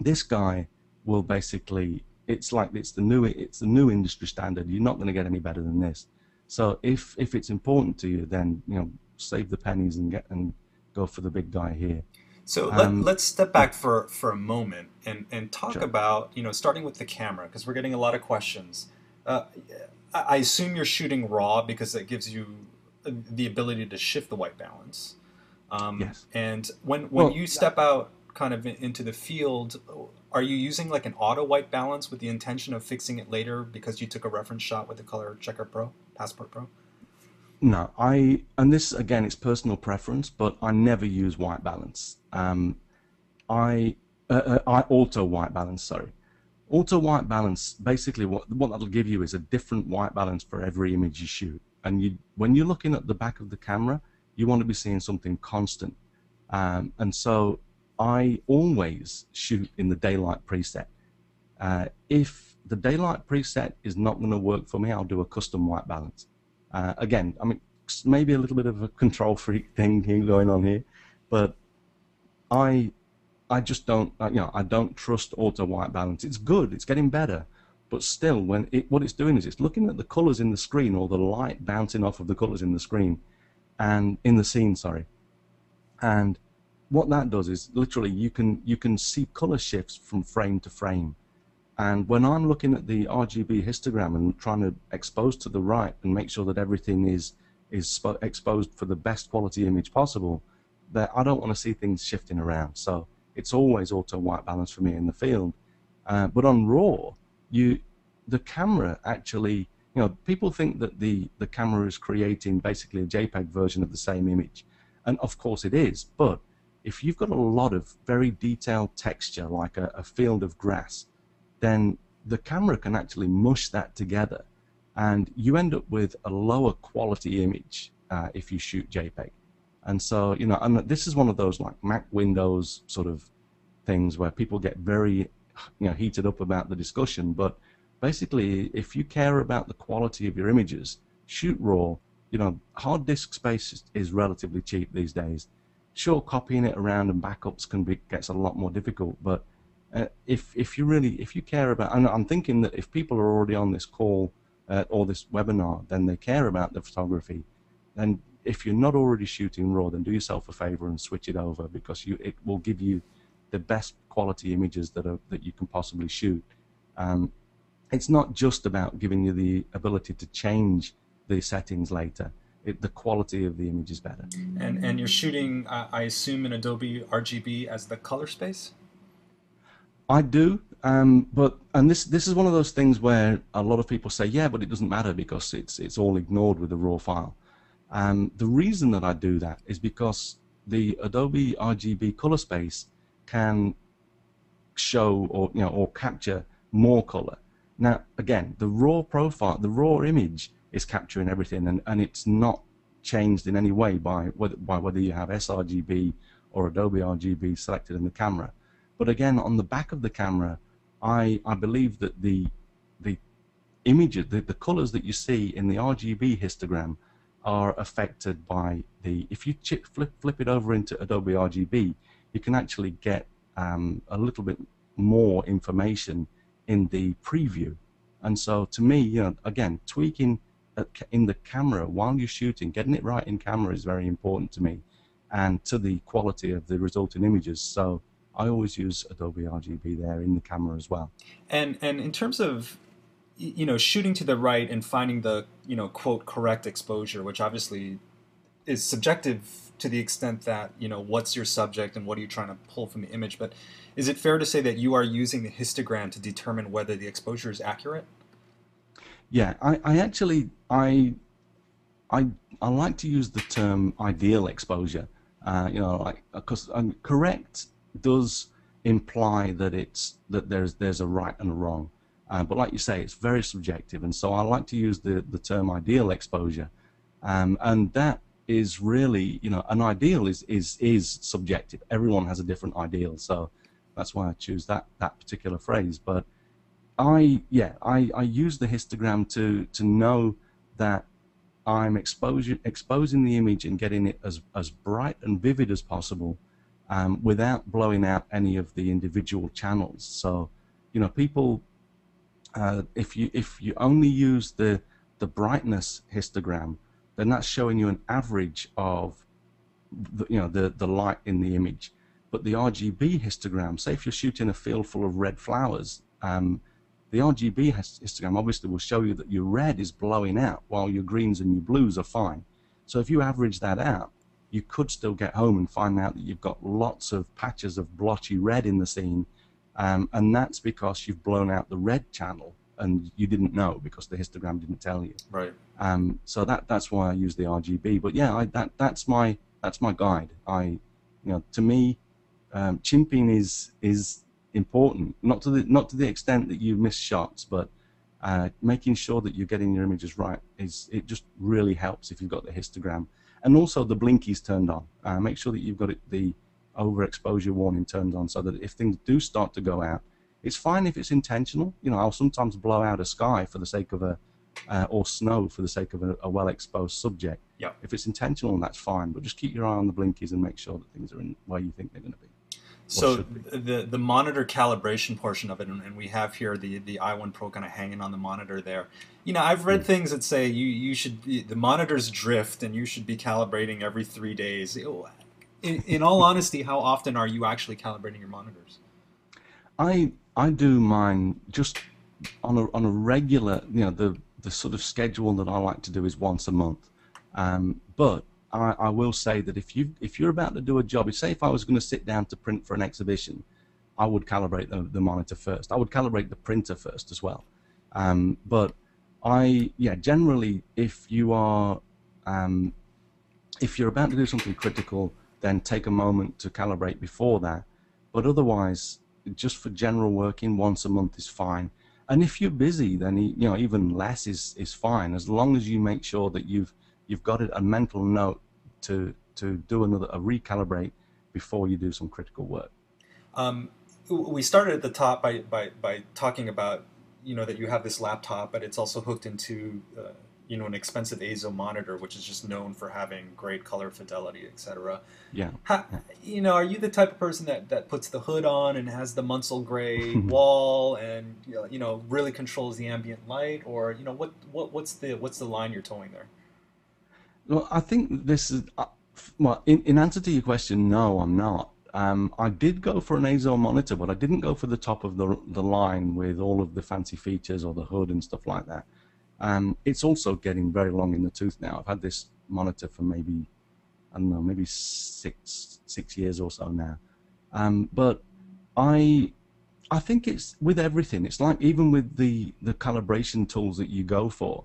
this guy will basically it's like it's the new it's the new industry standard. You're not going to get any better than this. So if if it's important to you, then you know save the pennies and get and go for the big guy here. So um, let, us step back for, for a moment and, and talk sure. about, you know, starting with the camera, because we're getting a lot of questions. Uh, I assume you're shooting RAW because that gives you the ability to shift the white balance. Um, yes. And when when well, you step out kind of into the field, are you using like an auto white balance with the intention of fixing it later because you took a reference shot with the Color Checker Pro, Passport Pro? No, I and this again, it's personal preference, but I never use white balance. Um, I uh, uh, I auto white balance. Sorry, auto white balance. Basically, what what that'll give you is a different white balance for every image you shoot and you when you're looking at the back of the camera, you want to be seeing something constant. Um, and so I always shoot in the daylight preset. Uh, if the daylight preset is not going to work for me, I'll do a custom white balance. Uh, again, I mean, maybe a little bit of a control freak thing going on here, but I, I just don't, you know, I don't trust auto white balance. It's good, it's getting better, but still, when it, what it's doing is it's looking at the colors in the screen or the light bouncing off of the colors in the screen and in the scene, sorry. And what that does is literally you can you can see color shifts from frame to frame. And when I'm looking at the RGB histogram and trying to expose to the right and make sure that everything is is exposed for the best quality image possible, that I don't want to see things shifting around. So it's always auto white balance for me in the field. Uh, but on RAW, you the camera actually you know people think that the the camera is creating basically a JPEG version of the same image. And of course it is but if you've got a lot of very detailed texture like a, a field of grass then the camera can actually mush that together and you end up with a lower quality image uh, if you shoot JPEG. And so you know and this is one of those like Mac Windows sort of things where people get very you know heated up about the discussion, but basically, if you care about the quality of your images, shoot raw. You know, hard disk space is, relatively cheap these days. Sure, copying it around and backups can be gets a lot more difficult, but uh, if if you really if you care about, and I'm thinking that if people are already on this call uh, or this webinar, then they care about the photography. Then if you're not already shooting raw, then do yourself a favor and switch it over because you it will give you the best quality images that are that you can possibly shoot. Um, it's not just about giving you the ability to change the settings later. It, the quality of the image is better. And and you're shooting, uh, I assume, in Adobe RGB as the color space. I do, um, but and this this is one of those things where a lot of people say, yeah, but it doesn't matter because it's it's all ignored with the raw file. Um, the reason that I do that is because the Adobe RGB color space can show or you know or capture more color. Now again, the raw profile, the raw image is capturing everything, and, and it's not changed in any way by whether, by whether you have sRGB or Adobe RGB selected in the camera. But again, on the back of the camera, I I believe that the the images, the, the colors that you see in the RGB histogram are affected by the if you flip flip it over into Adobe RGB, you can actually get um, a little bit more information in the preview. And so to me, you know, again, tweaking in the camera while you're shooting, getting it right in camera is very important to me. and to the quality of the resulting images. So I always use Adobe RGB there in the camera as well. And and in terms of you know shooting to the right and finding the you know quote correct exposure, which obviously is subjective to the extent that you know what's your subject and what are you trying to pull from the image. But is it fair to say that you are using the histogram to determine whether the exposure is accurate? Yeah, I, I actually I I I like to use the term ideal exposure. Uh, you know, like because um, correct does imply that it's that there's there's a right and a wrong. Uh, but like you say, it's very subjective, and so I like to use the, the term ideal exposure, um, and that is really you know an ideal is is is subjective. Everyone has a different ideal, so that's why I choose that that particular phrase. But I yeah I, I use the histogram to to know that I'm exposure, exposing the image and getting it as as bright and vivid as possible um, without blowing out any of the individual channels. So, you know, people, uh, if you if you only use the the brightness histogram, then that's showing you an average of, the, you know, the the light in the image. But the RGB histogram, say if you're shooting a field full of red flowers, um, the RGB histogram obviously will show you that your red is blowing out while your greens and your blues are fine. So if you average that out, you could still get home and find out that you've got lots of patches of blotchy red in the scene, um, and that's because you've blown out the red channel and you didn't know because the histogram didn't tell you. Right. Um, so that that's why I use the RGB. But yeah, I, that that's my that's my guide. I, you know, to me, um, chimping is is important. Not to the not to the extent that you miss shots, but uh, making sure that you're getting your images right is it just really helps if you've got the histogram and also the blinkies turned on. Uh, make sure that you've got it, the overexposure warning turned on so that if things do start to go out, it's fine if it's intentional. You know, I'll sometimes blow out a sky for the sake of a, uh, or snow for the sake of a, a well-exposed subject. Yeah. If it's intentional, that's fine. But just keep your eye on the blinkies and make sure that things are in where you think they're going to be. So the the monitor calibration portion of it, and, we have here the the i1 Pro kind of hanging on the monitor there. You know, I've read mm. things that say you you should the monitors drift and you should be calibrating every three days. In, in all honesty, how often are you actually calibrating your monitors? I I do mine just on a on a regular. You know, the the sort of schedule that I like to do is once a month. Um, but I, I, will say that if you if you're about to do a job, say if I was going to sit down to print for an exhibition, I would calibrate the, the monitor first. I would calibrate the printer first as well. Um, but I yeah generally if you are um, if you're about to do something critical, then take a moment to calibrate before that. But otherwise, just for general working, once a month is fine. And if you're busy, then you know even less is is fine as long as you make sure that you've you've got it a mental note to to do another a recalibrate before you do some critical work. Um, we started at the top by, by, by talking about you know that you have this laptop, but it's also hooked into uh, you know an expensive EIZO monitor, which is just known for having great color fidelity, etc. Yeah. How, you know, are you the type of person that, that puts the hood on and has the Munsell gray wall and you know really controls the ambient light, or you know what, what what's the what's the line you're towing there? Well, I think this is uh, well. In, in answer to your question, no, I'm not. Um, I did go for an EIZO monitor, but I didn't go for the top of the the line with all of the fancy features or the hood and stuff like that. Um, it's also getting very long in the tooth now. I've had this monitor for maybe I don't know, maybe six six years or so now. Um, but I I think it's with everything. It's like even with the the calibration tools that you go for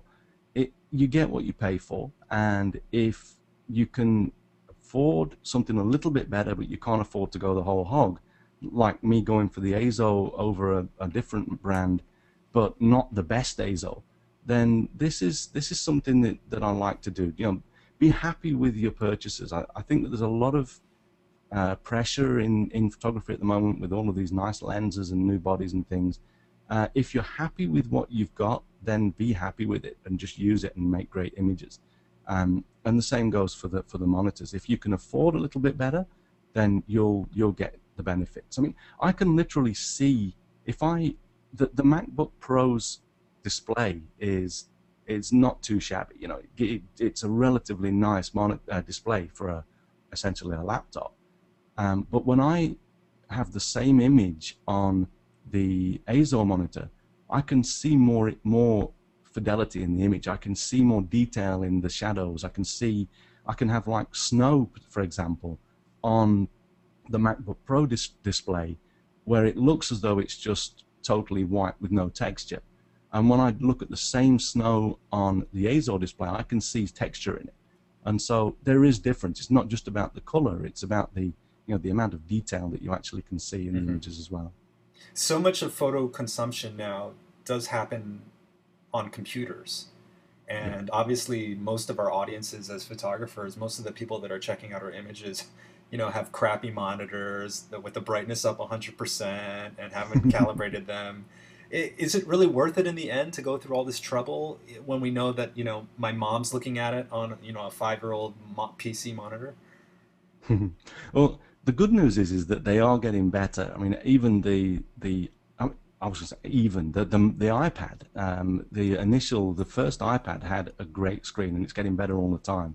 it you get what you pay for, and if you can afford something a little bit better, but you can't afford to go the whole hog, like me going for the EIZO over a, a different brand, but not the best EIZO, then this is this is something that, that I like to do. You know, be happy with your purchases. I, I think that there's a lot of uh, pressure in, in photography at the moment with all of these nice lenses and new bodies and things. Uh, if you're happy with what you've got, then be happy with it and just use it and make great images. Um, and the same goes for the for the monitors. If you can afford a little bit better, then you'll you'll get the benefits. I mean, I can literally see if I the, the MacBook Pro's display is is not too shabby. You know, it, it's a relatively nice monitor uh, display for a essentially a laptop. Um, but when I have the same image on the EIZO monitor, I can see more more fidelity in the image. I can see more detail in the shadows. I can see, I can have like snow, for example, on the MacBook Pro dis display, where it looks as though it's just totally white with no texture. And when I look at the same snow on the EIZO display, I can see texture in it. And so there is difference. It's not just about the color; it's about the you know the amount of detail that you actually can see in mm -hmm. the mm-hmm. images as well. So much of photo consumption now does happen on computers. And obviously, most of our audiences as photographers, most of the people that are checking out our images, you know, have crappy monitors with the brightness up 100% and haven't calibrated them. Is it really worth it in the end to go through all this trouble when we know that, you know, my mom's looking at it on, you know, a five year old PC monitor? well, the good news is is that they are getting better. I mean, even the the I was say even the the, the iPad, um, the initial, the first iPad had a great screen, and it's getting better all the time.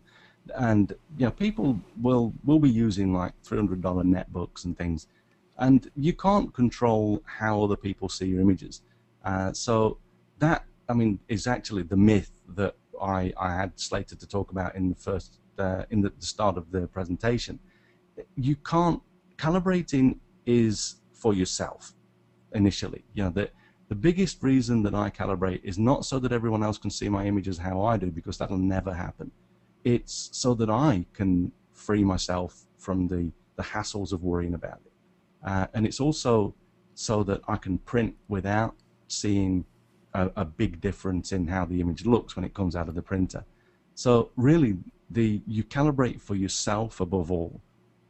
And you know, people will will be using like three hundred dollar netbooks and things, and you can't control how other people see your images. Uh, so that I mean is actually the myth that I I had slated to talk about in the first uh, in the, the start of the presentation. You can't calibrating is for yourself initially. You know, the, the biggest reason that I calibrate is not so that everyone else can see my images how I do, because that'll never happen. It's so that I can free myself from the, the hassles of worrying about it. Uh, and it's also so that I can print without seeing a, a, big difference in how the image looks when it comes out of the printer. So really, the you calibrate for yourself above all.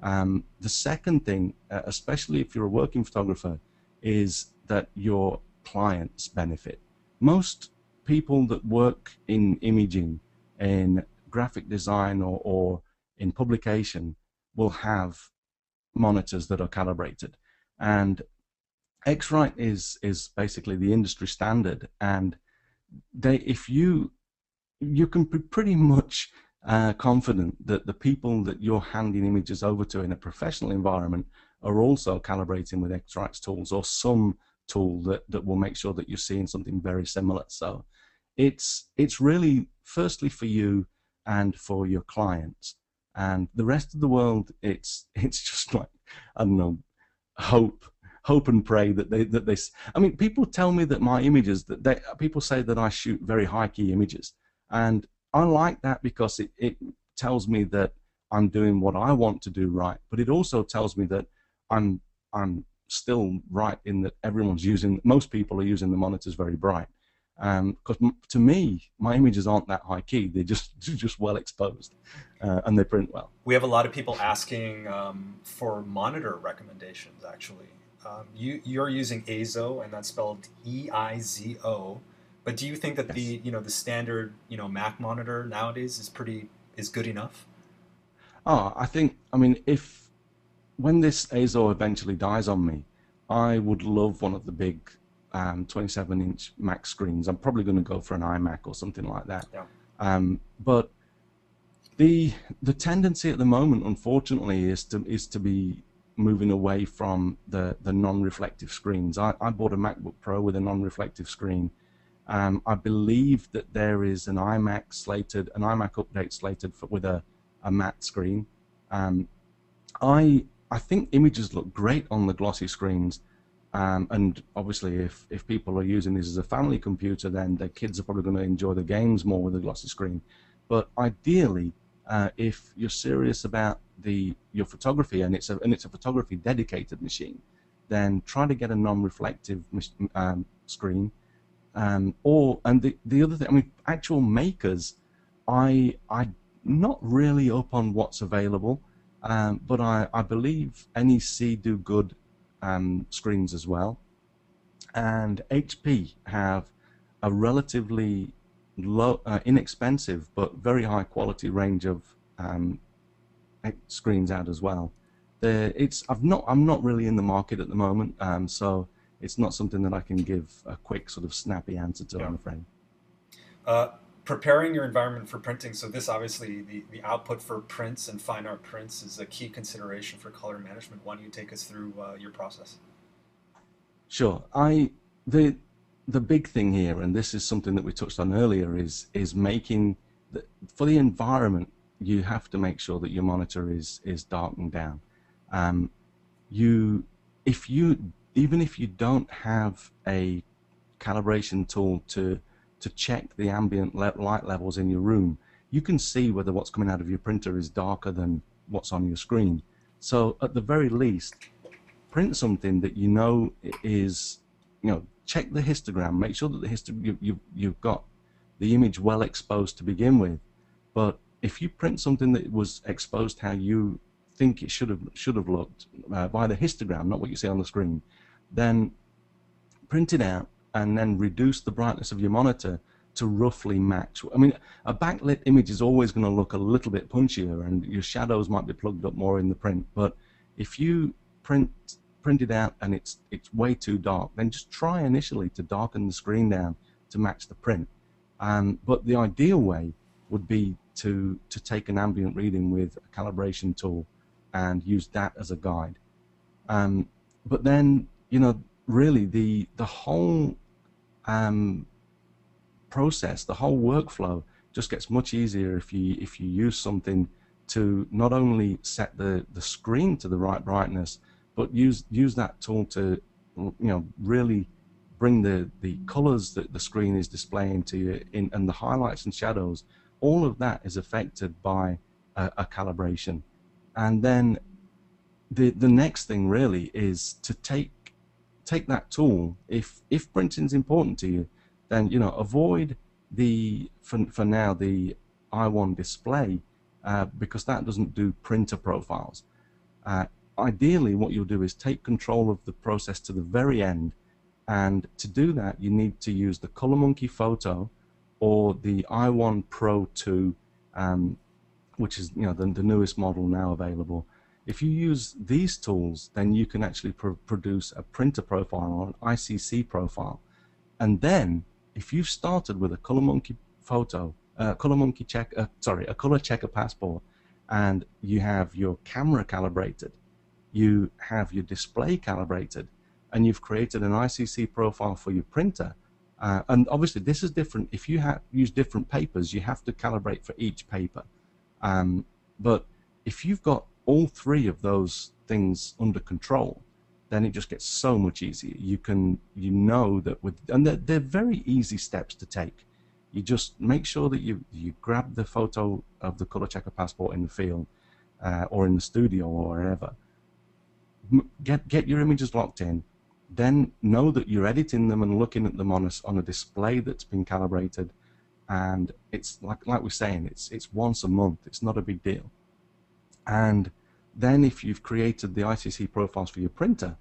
Um, the second thing, uh, especially if you're a working photographer, is that your clients benefit. Most people that work in imaging, in graphic design, or, or in publication will have monitors that are calibrated. And X-Rite is is basically the industry standard, and they if you you can be pretty much uh, confident that the people that you're handing images over to in a professional environment are also calibrating with X-Rite's tools or some tool that, that will make sure that you're seeing something very similar. So it's it's really firstly for you and for your clients. And the rest of the world it's it's just like I don't know, hope hope and pray that they that they I mean people tell me that my images that they people say that I shoot very high key images. And I like that because it, it tells me that I'm doing what I want to do right, but it also tells me that I'm I'm still right in that everyone's using most people are using the monitors very bright because um, to me my images aren't that high key. They're just just well exposed uh, and they print well. We have a lot of people asking um, for monitor recommendations actually. Um, you you're using EIZO, and that's spelled E-I-Z-O but do you think that yes. the you know the standard you know Mac monitor nowadays is pretty is good enough? Oh I think I mean if when this EIZO eventually dies on me, I would love one of the big 27-inch um, Mac screens. I'm probably going to go for an iMac or something like that. Yeah. Um, but the the tendency at the moment, unfortunately, is to is to be moving away from the the non-reflective screens. I, I bought a MacBook Pro with a non-reflective screen. Um, I believe that there is an iMac slated, an iMac update slated for, with a, a matte screen. Um, I I think images look great on the glossy screens. Um, and obviously, if, if people are using this as a family computer, then their kids are probably going to enjoy the games more with a glossy screen. But ideally, uh, if you're serious about the your photography and it's a and it's a photography dedicated machine, then try to get a non-reflective um, screen. Um, or and the the other thing, I mean, actual makers, I I not really up on what's available. Um, but I, I believe NEC do good um, screens as well. And HP have a relatively low, uh, inexpensive but very high quality range of um, screens out as well. They're, it's I've not I'm not really in the market at the moment, um, so it's not something that I can give a quick sort of snappy answer to. Yeah. I'm afraid. Uh, preparing your environment for printing. So this obviously the, the output for prints and fine art prints is a key consideration for color management. Why don't you take us through uh, your process? Sure. I the the big thing here, and this is something that we touched on earlier, is is making the, for the environment. You have to make sure that your monitor is is darkened down. Um, you, if you even if you don't have a calibration tool to to check the ambient light levels in your room, you can see whether what's coming out of your printer is darker than what's on your screen. So at the very least, print something that you know is, you know, check the histogram, make sure that the histogram you, you, you've got the image well exposed to begin with. But if you print something that was exposed how you think it should have should have looked uh, by the histogram, not what you see on the screen, then print it out and then reduce the brightness of your monitor to roughly match. I mean, a backlit image is always going to look a little bit punchier, and your shadows might be plugged up more in the print. But if you print print it out and it's it's way too dark, then just try initially to darken the screen down to match the print. Um, but the ideal way would be to to take an ambient reading with a calibration tool and use that as a guide. Um, but then you know really the the whole um, process, the whole workflow just gets much easier if you if you use something to not only set the, the screen to the right brightness, but use use that tool to you know really bring the the colors that the screen is displaying to you in and the highlights and shadows. All of that is affected by a, a calibration, and then the the next thing really is to take take that tool. If if printing is important to you, then you know avoid the for, for now the i1 display uh, because that doesn't do printer profiles. Uh, ideally, what you'll do is take control of the process to the very end, and to do that, you need to use the ColorMunki Photo or the i1 Pro 2, um, which is you know the, the newest model now available. If you use these tools, then you can actually pr produce a printer profile or an ICC profile. And then, if you've started with a ColorMunki photo, uh, ColorMunki check, uh, sorry, a color checker passport, and you have your camera calibrated, you have your display calibrated, and you've created an ICC profile for your printer. Uh, and obviously, this is different. If you use different papers, you have to calibrate for each paper. Um, but if you've got all three of those things under control, then it just gets so much easier. You can, you know that with, and they're, they're very easy steps to take. You just make sure that you, you grab the photo of the color checker passport in the field uh, or in the studio or wherever. Get, get your images locked in, then know that you're editing them and looking at them on a, on a display that's been calibrated and it's like like we're saying it's it's once a month it's not a big deal and then if you've created the ICC profiles for your printer,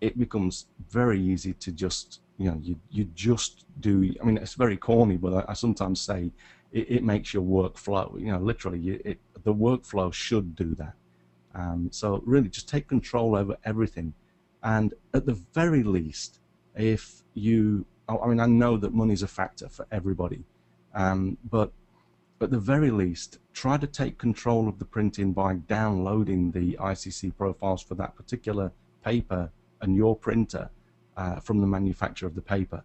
it becomes very easy to just, you know, you, you just do, I mean, it's very corny, but I, I sometimes say it, it, makes your workflow, you know, literally, you, it, the workflow should do that. Um, so really just take control over everything. And at the very least, if you, I mean, I know that money is a factor for everybody, um, but at the very least, try to take control of the printing by downloading the ICC profiles for that particular paper and your printer uh, from the manufacturer of the paper.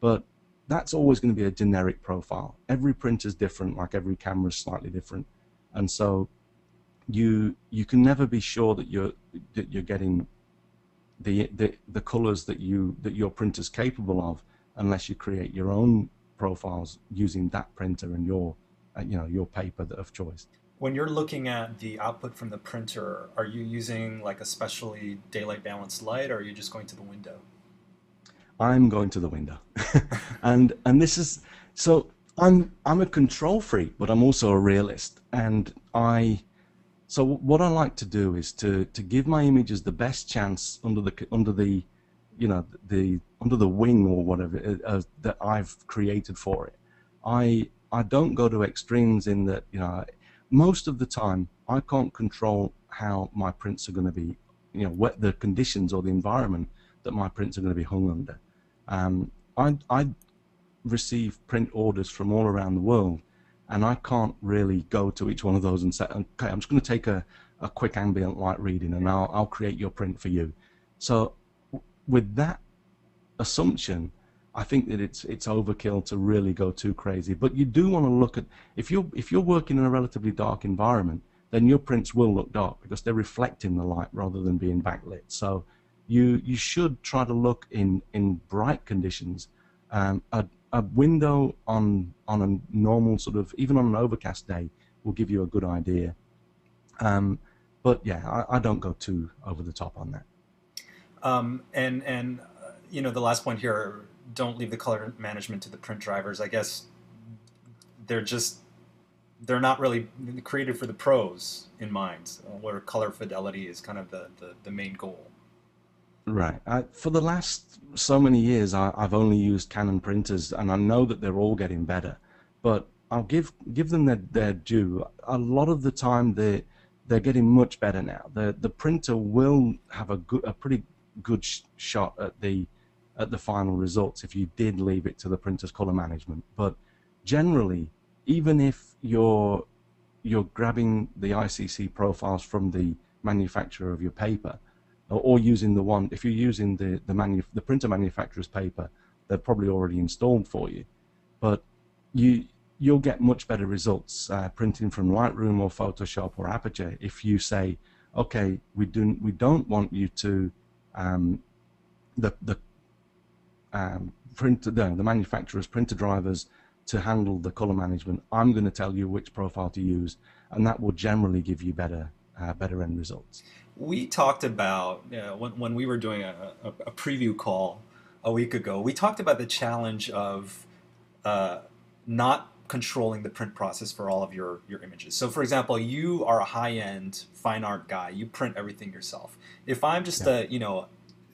But that's always going to be a generic profile. Every printer is different, like every camera is slightly different, and so you you can never be sure that you're that you're getting the the, the colors that you that your printer's capable of unless you create your own profiles using that printer and your you know your paper of choice. When you're looking at the output from the printer, are you using like a specially daylight balanced light, or are you just going to the window? I'm going to the window, and and this is so I'm I'm a control freak, but I'm also a realist, and I. So what I like to do is to, to give my images the best chance under the under the, you know the under the wing or whatever uh, that I've created for it. I I don't go to extremes in that, you know, most of the time I can't control how my prints are going to be, you know, what the conditions or the environment that my prints are going to be hung under. Um, I, I receive print orders from all around the world, and I can't really go to each one of those and say, okay, I'm just going to take a, a quick ambient light reading and I'll, I'll create your print for you. So with that assumption, I think that it's it's overkill to really go too crazy. But you do want to look at if you're if you're working in a relatively dark environment, then your prints will look dark because they're reflecting the light rather than being backlit. So you you should try to look in in bright conditions. Um, a, a window on on a normal sort of even on an overcast day will give you a good idea. Um, but yeah, I, I, don't go too over the top on that. Um, and and uh, you know the last point here, don't leave the color management to the print drivers. I guess they're just they're not really created for the pros in mind, where color fidelity is kind of the, the, the main goal. Right. I, for the last so many years, I, have only used Canon printers, and I know that they're all getting better. But I'll give give them their, their due. A lot of the time, they they're getting much better now. The the printer will have a good, a pretty good sh shot at the at the final results if you did leave it to the printer's color management. But generally, even if you're you're grabbing the ICC profiles from the manufacturer of your paper or, or using the one, if you're using the, the, the printer manufacturer's paper, they're probably already installed for you. But you, you'll get much better results uh, printing from Lightroom or Photoshop or Aperture if you say, okay, we, do, we don't want you to, um, the, the um, printer, the, the manufacturer's printer drivers to handle the color management. I'm going to tell you which profile to use, and that will generally give you better, uh, better end results we talked about when, when we were doing a, a, a, preview call a week ago, we talked about the challenge of uh, not controlling the print process for all of your, your images. So for example, you are a high-end fine art guy. You print everything yourself. If I'm just yeah. a, you know,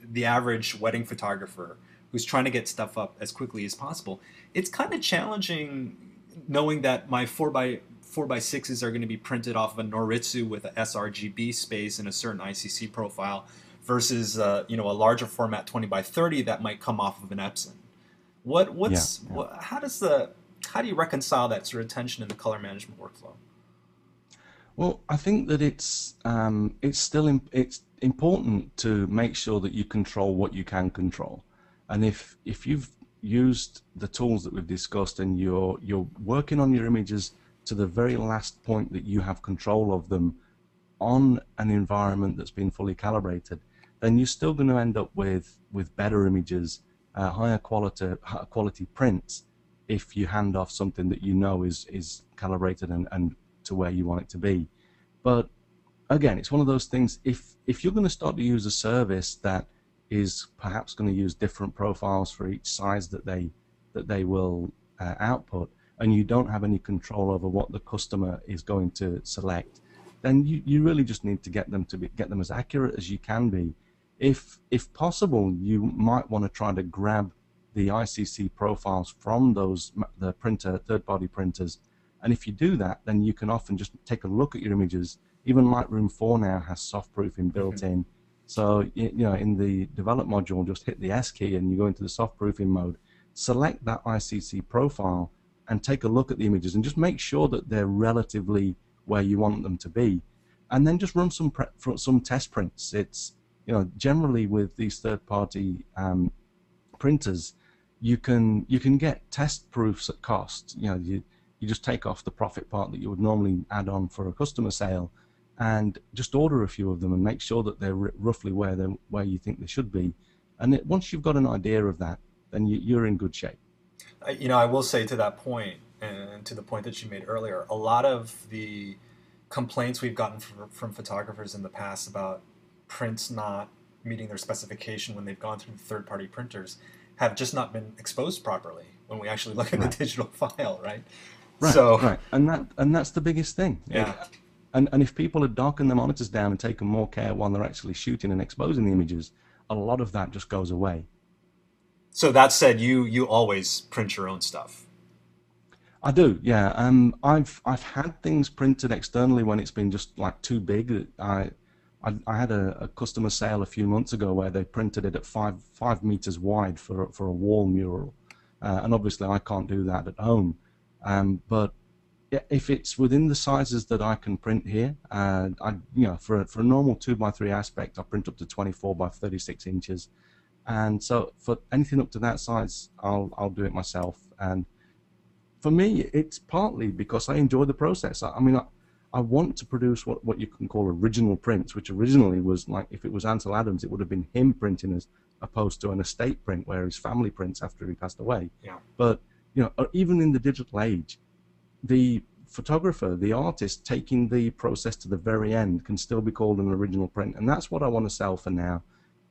the average wedding photographer who's trying to get stuff up as quickly as possible, it's kind of challenging knowing that my 4 by 4x6s are going to be printed off of a Noritsu with a sRGB space and a certain ICC profile versus uh, you know a larger format 20 by 30 that might come off of an Epson. What what's yeah, yeah. What, how does the how do you reconcile that sort of tension in the color management workflow? Well, I think that it's um, it's still imp- it's important to make sure that you control what you can control, and if if you've used the tools that we've discussed and you're you're working on your images to the very last point that you have control of them on an environment that's been fully calibrated, then you're still going to end up with, with better images, uh, higher quality, higher quality prints if you hand off something that you know is, is calibrated and, and to where you want it to be. But again, it's one of those things, if, if you're going to start to use a service that is perhaps going to use different profiles for each size that they, that they will uh, output, and you don't have any control over what the customer is going to select, then you, you really just need to get them to be, get them as accurate as you can be. If if possible, you might want to try to grab the ICC profiles from those the printer third-party printers, and if you do that, then you can often just take a look at your images. Even Lightroom 4 now has soft proofing built mm-hmm. in. So you know, in the develop module, just hit the S key and you go into the soft proofing mode. Select that ICC profile, and take a look at the images and just make sure that they're relatively where you want them to be, and then just run some some test prints. It's you know generally with these third-party um, printers, you can you can get test proofs at cost. You know you you just take off the profit part that you would normally add on for a customer sale, and just order a few of them and make sure that they're roughly where they where you think they should be. And it, once you've got an idea of that, then you, you're in good shape you know, I will say to that point, and to the point that you made earlier, a lot of the complaints we've gotten from, from photographers in the past about prints not meeting their specification when they've gone through third-party printers have just not been exposed properly when we actually look at right. the digital file, right? Right, so, right, and that and that's the biggest thing. Yeah. And and if people had darkened the monitors down and taken more care while they're actually shooting and exposing the images, a lot of that just goes away. So that said, you you always print your own stuff. I do, yeah. Um, I've I've had things printed externally when it's been just like too big. I I, I had a, a, customer sale a few months ago where they printed it at five five meters wide for for a wall mural, uh, and obviously I can't do that at home. Um, but if it's within the sizes that I can print here, uh, I, you know, for a, for a normal two by three aspect, I print up to 24 by 36 inches, and so for anything up to that size, I'll I'll do it myself. And for me, it's partly because I enjoy the process. I, I mean, I, I want to produce what, what you can call original prints, which originally was like if it was Ansel Adams, it would have been him printing as opposed to an estate print where his family prints after he passed away. Yeah. But you know, even in the digital age, the photographer, the artist, taking the process to the very end can still be called an original print, and that's what I want to sell for now.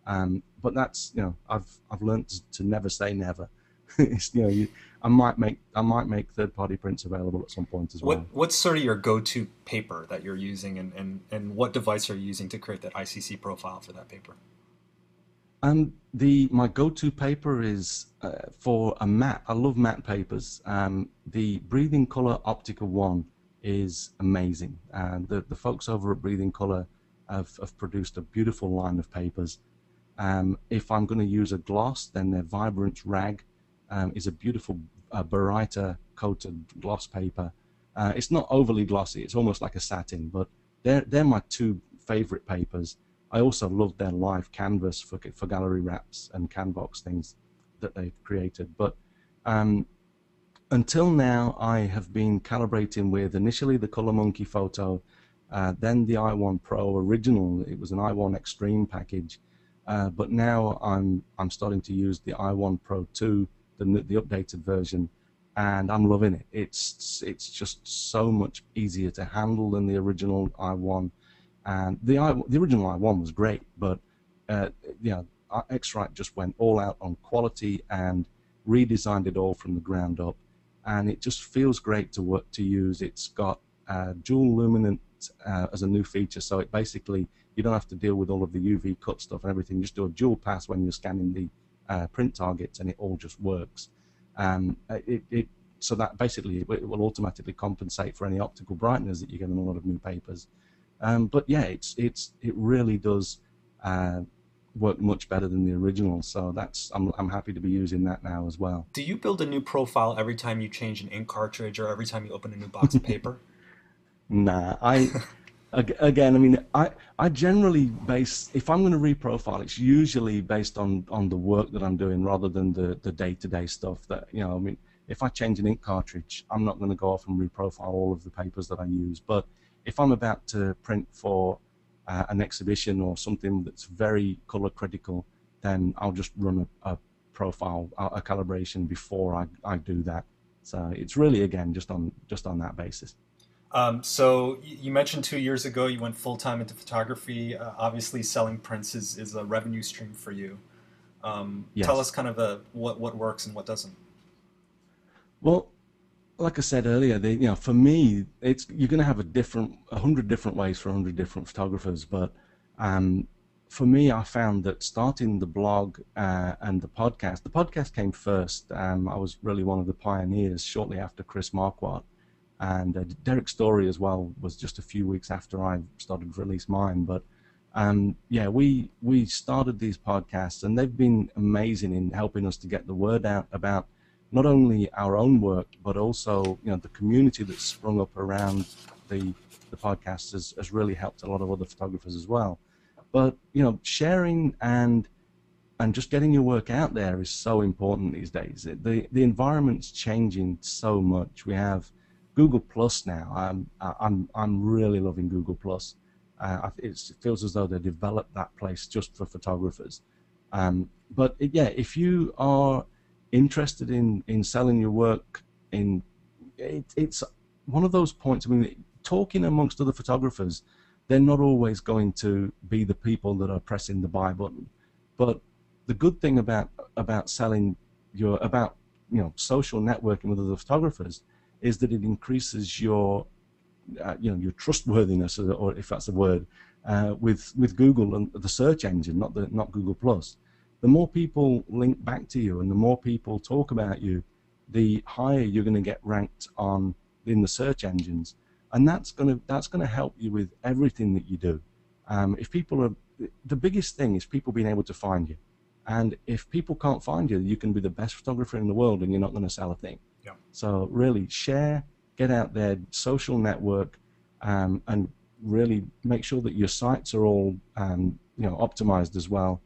Um, but that's you know, I've I've learned to never say never. it's, you know, you, I might make I might make third party prints available at some point as well. What what's sort of your go to paper that you're using, and, and and what device are you using to create that ICC profile for that paper? Um, the my go-to paper is uh, for a matte. I love matte papers. Um, the Breathing Color Optica One is amazing, and the the folks over at Breathing Color have, have produced a beautiful line of papers. Um, if I'm going to use a gloss, then their Vibrance Rag um, is a beautiful uh, Baryta coated gloss paper. Uh, it's not overly glossy; it's almost like a satin, but they're they're my two favorite papers. I also love their Lyve canvas for for gallery wraps and canbox things that they've created. But um, until now, I have been calibrating with initially the ColorMunki photo, uh, then the i1 Pro original. It was an i1 Extreme package, uh, but now I'm I'm starting to use the i1 Pro 2, the the updated version, and I'm loving it. It's it's just so much easier to handle than the original i1 and the I, the original i1 was great, but uh, you know, X-Rite just went all out on quality and redesigned it all from the ground up, and it just feels great to work to use. It's got uh, dual luminant uh, as a new feature, so it basically you don't have to deal with all of the UV cut stuff and everything. You just do a dual pass when you're scanning the uh, print targets, and it all just works. Um, it, it so that basically it will automatically compensate for any optical brightness that you get in a lot of new papers. Um, but yeah, it's it's it really does uh, work much better than the original. So that's I'm I'm happy to be using that now as well. Do you build a new profile every time you change an ink cartridge or every time you open a new box of paper? nah, I. Again, I mean, I, I generally base if I'm going to reprofile, it's usually based on, on the work that I'm doing rather than the, the day-to-day stuff. That you know, I mean, if I change an ink cartridge, I'm not going to go off and reprofile all of the papers that I use. But if I'm about to print for uh, an exhibition or something that's very color critical, then I'll just run a, a profile, a, a, calibration before I, I do that. So it's really again just on just on that basis. Um, so you mentioned two years ago you went full time into photography. Uh, obviously, selling prints is, is a revenue stream for you. Um, yes. Tell us kind of a, what what works and what doesn't. Well, like I said earlier, they, you know, for me, it's you're going to have a different, a hundred different ways for a hundred different photographers. But um, for me, I found that starting the blog uh, and the podcast, the podcast came first. Um, I was really one of the pioneers shortly after Chris Marquardt, and uh, Derrick Story as well was just a few weeks after I started to release mine. But um, yeah, we we started these podcasts, and they've been amazing in helping us to get the word out about not only our own work, but also you know the community that's sprung up around the the podcast has, has really helped a lot of other photographers as well. But you know, sharing and and just getting your work out there is so important these days. The the environment's changing so much. We have Google Plus now. I'm I'm I'm really loving Google Plus. Uh, it feels as though they developed that place just for photographers. Um, but it, yeah, if you are interested in in selling your work in it, it's one of those points i mean talking amongst other photographers they're not always going to be the people that are pressing the buy button. But the good thing about about selling your about you know social networking with other photographers is that it increases your uh, you know your trustworthiness or if that's a word uh, with with Google and the search engine not the not Google Plus the more people link back to you and the more people talk about you, the higher you're going to get ranked on in the search engines, and that's going to that's going to help you with everything that you do. Um, if people are the biggest thing is people being able to find you, And if people can't find you, you can be the best photographer in the world and you're not going to sell a thing. Yeah. So really share, get out there, social network, um, and really make sure that your sites are all um, you know optimized as well.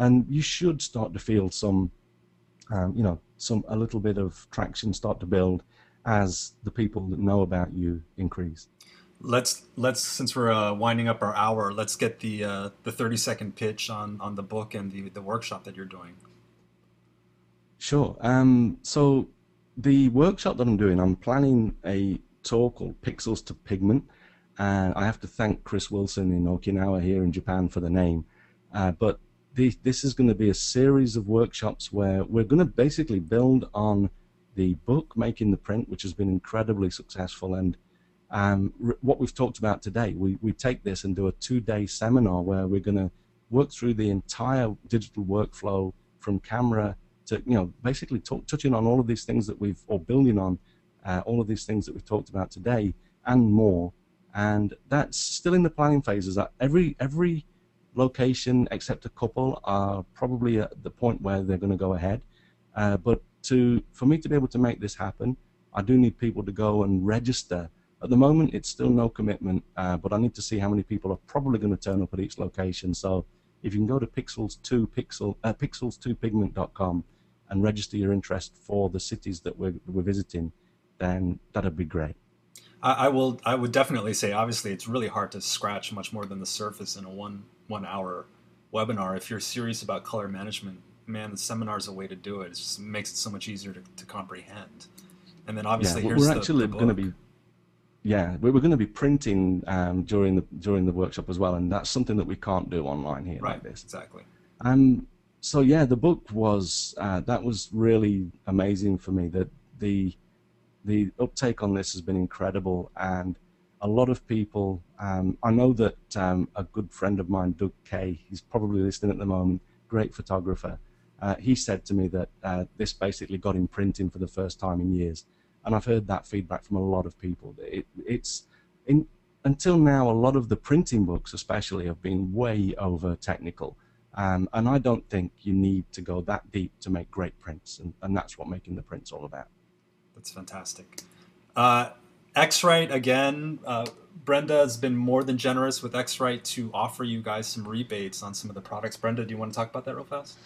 And you should start to feel some, um, you know, some a little bit of traction start to build as the people that know about you increase. Let's let's since we're uh, winding up our hour, let's get the uh, the thirty second pitch on on the book and the the workshop that you're doing. Sure. Um, so the workshop that I'm doing, I'm planning a tour called Pixels to Pigment, and I have to thank Chris Wilson in Okinawa here in Japan for the name. Uh, but the, this is going to be a series of workshops where we're going to basically build on the book, Making the Print, which has been incredibly successful, and um, what we've talked about today, we, we take this and do a two-day seminar where we're going to work through the entire digital workflow from camera to, you know, basically talk, touching on all of these things that we've, or building on uh, all of these things that we've talked about today and more. And that's still in the planning phases. That every every location except a couple are probably at the point where they're going to go ahead. Uh, but to for me to be able to make this happen, I do need people to go and register at the moment, it's still no commitment, uh, but I need to see how many people are probably going to turn up at each location. So if you can go to pixels2 pixel uh, pixels2pigment.com and register your interest for the cities that we're, we're visiting, then that'd be great. I, I, will. I would definitely say. Obviously, it's really hard to scratch much more than the surface in a one one hour webinar. If you're serious about color management, man, the seminar is a way to do it. It just makes it so much easier to, to comprehend. And then obviously, yeah, here's we're the, actually going to be yeah, we are going to be printing um, during the during the workshop as well, and that's something that we can't do online here right, like this. Exactly. Um, so yeah, the book was uh, that was really amazing for me. That the the uptake on this has been incredible, and a lot of people. Um, I know that um, a good friend of mine, Doug Kaye, he's probably listening at the moment. Great photographer. Uh, he said to me that uh, this basically got him printing for the first time in years and I've heard that feedback from a lot of people. It, it's in, until now, a lot of the printing books, especially, have been way over technical, um, and I don't think you need to go that deep to make great prints, and, and that's what making the prints all about. That's fantastic. Uh, X-Rite again. Uh, Brenda has been more than generous with X-Rite to offer you guys some rebates on some of the products. Brenda, do you want to talk about that real fast?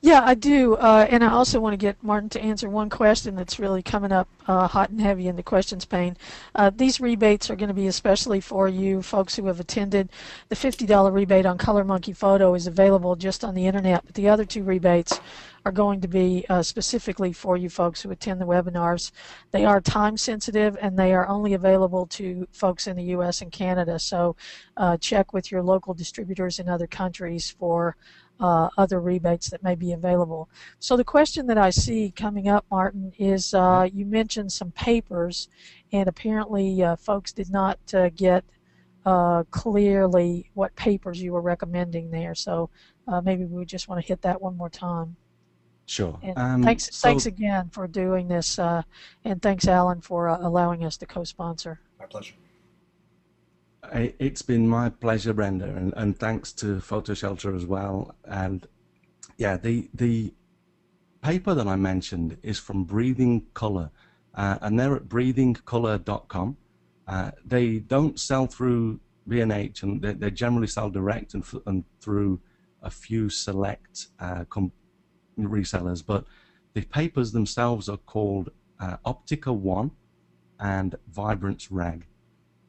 Yeah, I do. Uh, and I also want to get Martin to answer one question that's really coming up uh, hot and heavy in the questions pane. Uh, these rebates are going to be especially for you folks who have attended. The $50 rebate on ColorMunki Photo is available just on the internet, but the other two rebates are going to be uh, specifically for you folks who attend the webinars. They are time sensitive and they are only available to folks in the U.S. and Canada. So uh, check with your local distributors in other countries for uh, other rebates that may be available. So the question that I see coming up, Martin, is uh, you mentioned some papers, and apparently uh, folks did not uh, get uh, clearly what papers you were recommending there. So uh, maybe we just want to hit that one more time. Sure. Um, thanks, so thanks again for doing this, and thanks, Allen, for allowing us to co-sponsor. My pleasure. It's been my pleasure, Brenda, and, and thanks to PhotoShelter as well. And yeah, the the paper that I mentioned is from Breathing Color, uh, and they're at breathingcolor.com. Uh, they don't sell through B&H, and they, they generally sell direct and, and through a few select uh, resellers. But the papers themselves are called uh, Optica One and Vibrance Rag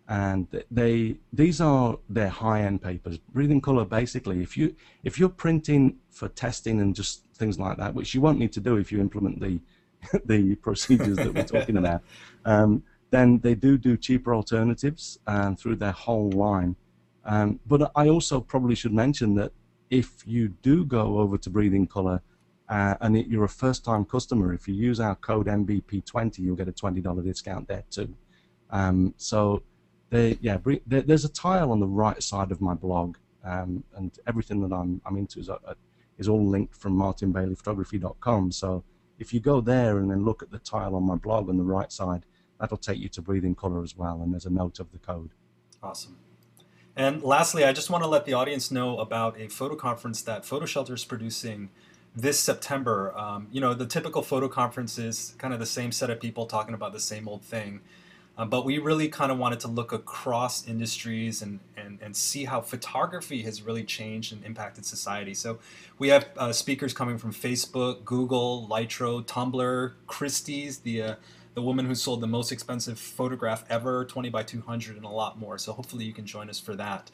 and they these are their high-end papers. Breathing color, basically, if you if you're printing for testing and just things like that, which you won't need to do if you implement the the procedures that we're talking about, um, then they do do cheaper alternatives um, through their whole line. Um, but I also probably should mention that if you do go over to Breathing Color uh, and it, you're a first-time customer, if you use our code MBP20, you'll get a $20 discount there too. Um, so they, yeah, there's a tile on the right side of my blog, um, and everything that I'm, I'm into is, uh, is all linked from martinbaileyphotography.com. So if you go there and then look at the tile on my blog on the right side, that'll take you to Breathing Color as well, and there's a note of the code. Awesome. And lastly, I just want to let the audience know about a photo conference that PhotoShelter is producing this September. Um, you know, the typical photo conference is kind of the same set of people talking about the same old thing. Um, but we really kind of wanted to look across industries and, and, and see how photography has really changed and impacted society. So we have uh, speakers coming from Facebook, Google, Lytro, Tumblr, Christie's, the uh, the woman who sold the most expensive photograph ever, 20 by 200, and a lot more. So hopefully you can join us for that.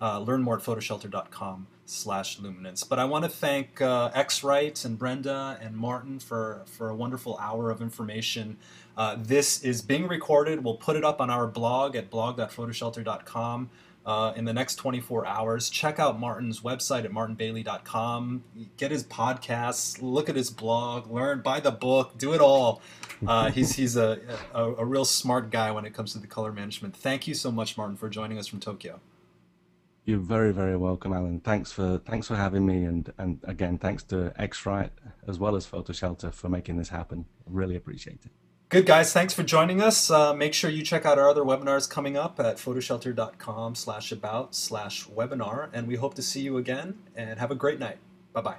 Uh, learn more at photoshelter.com slash luminance. But I want to thank uh, X-Rite and Brenda and Martin for, for a wonderful hour of information. Uh, this is being recorded. We'll put it up on our blog at blog.photoshelter.com uh, in the next 24 hours. Check out Martin's website at martinbailey.com. Get his podcasts, look at his blog, learn, buy the book, do it all. Uh, he's he's a, a, a real smart guy when it comes to the color management. Thank you so much, Martin, for joining us from Tokyo. You're very, very welcome, Allen. Thanks for thanks for having me, and and again, thanks to X-Rite as well as PhotoShelter for making this happen. Really appreciate it. Good guys, thanks for joining us. Uh, make sure you check out our other webinars coming up at photoshelter.com slash about slash webinar, and we hope to see you again, and have a great night. Bye-bye.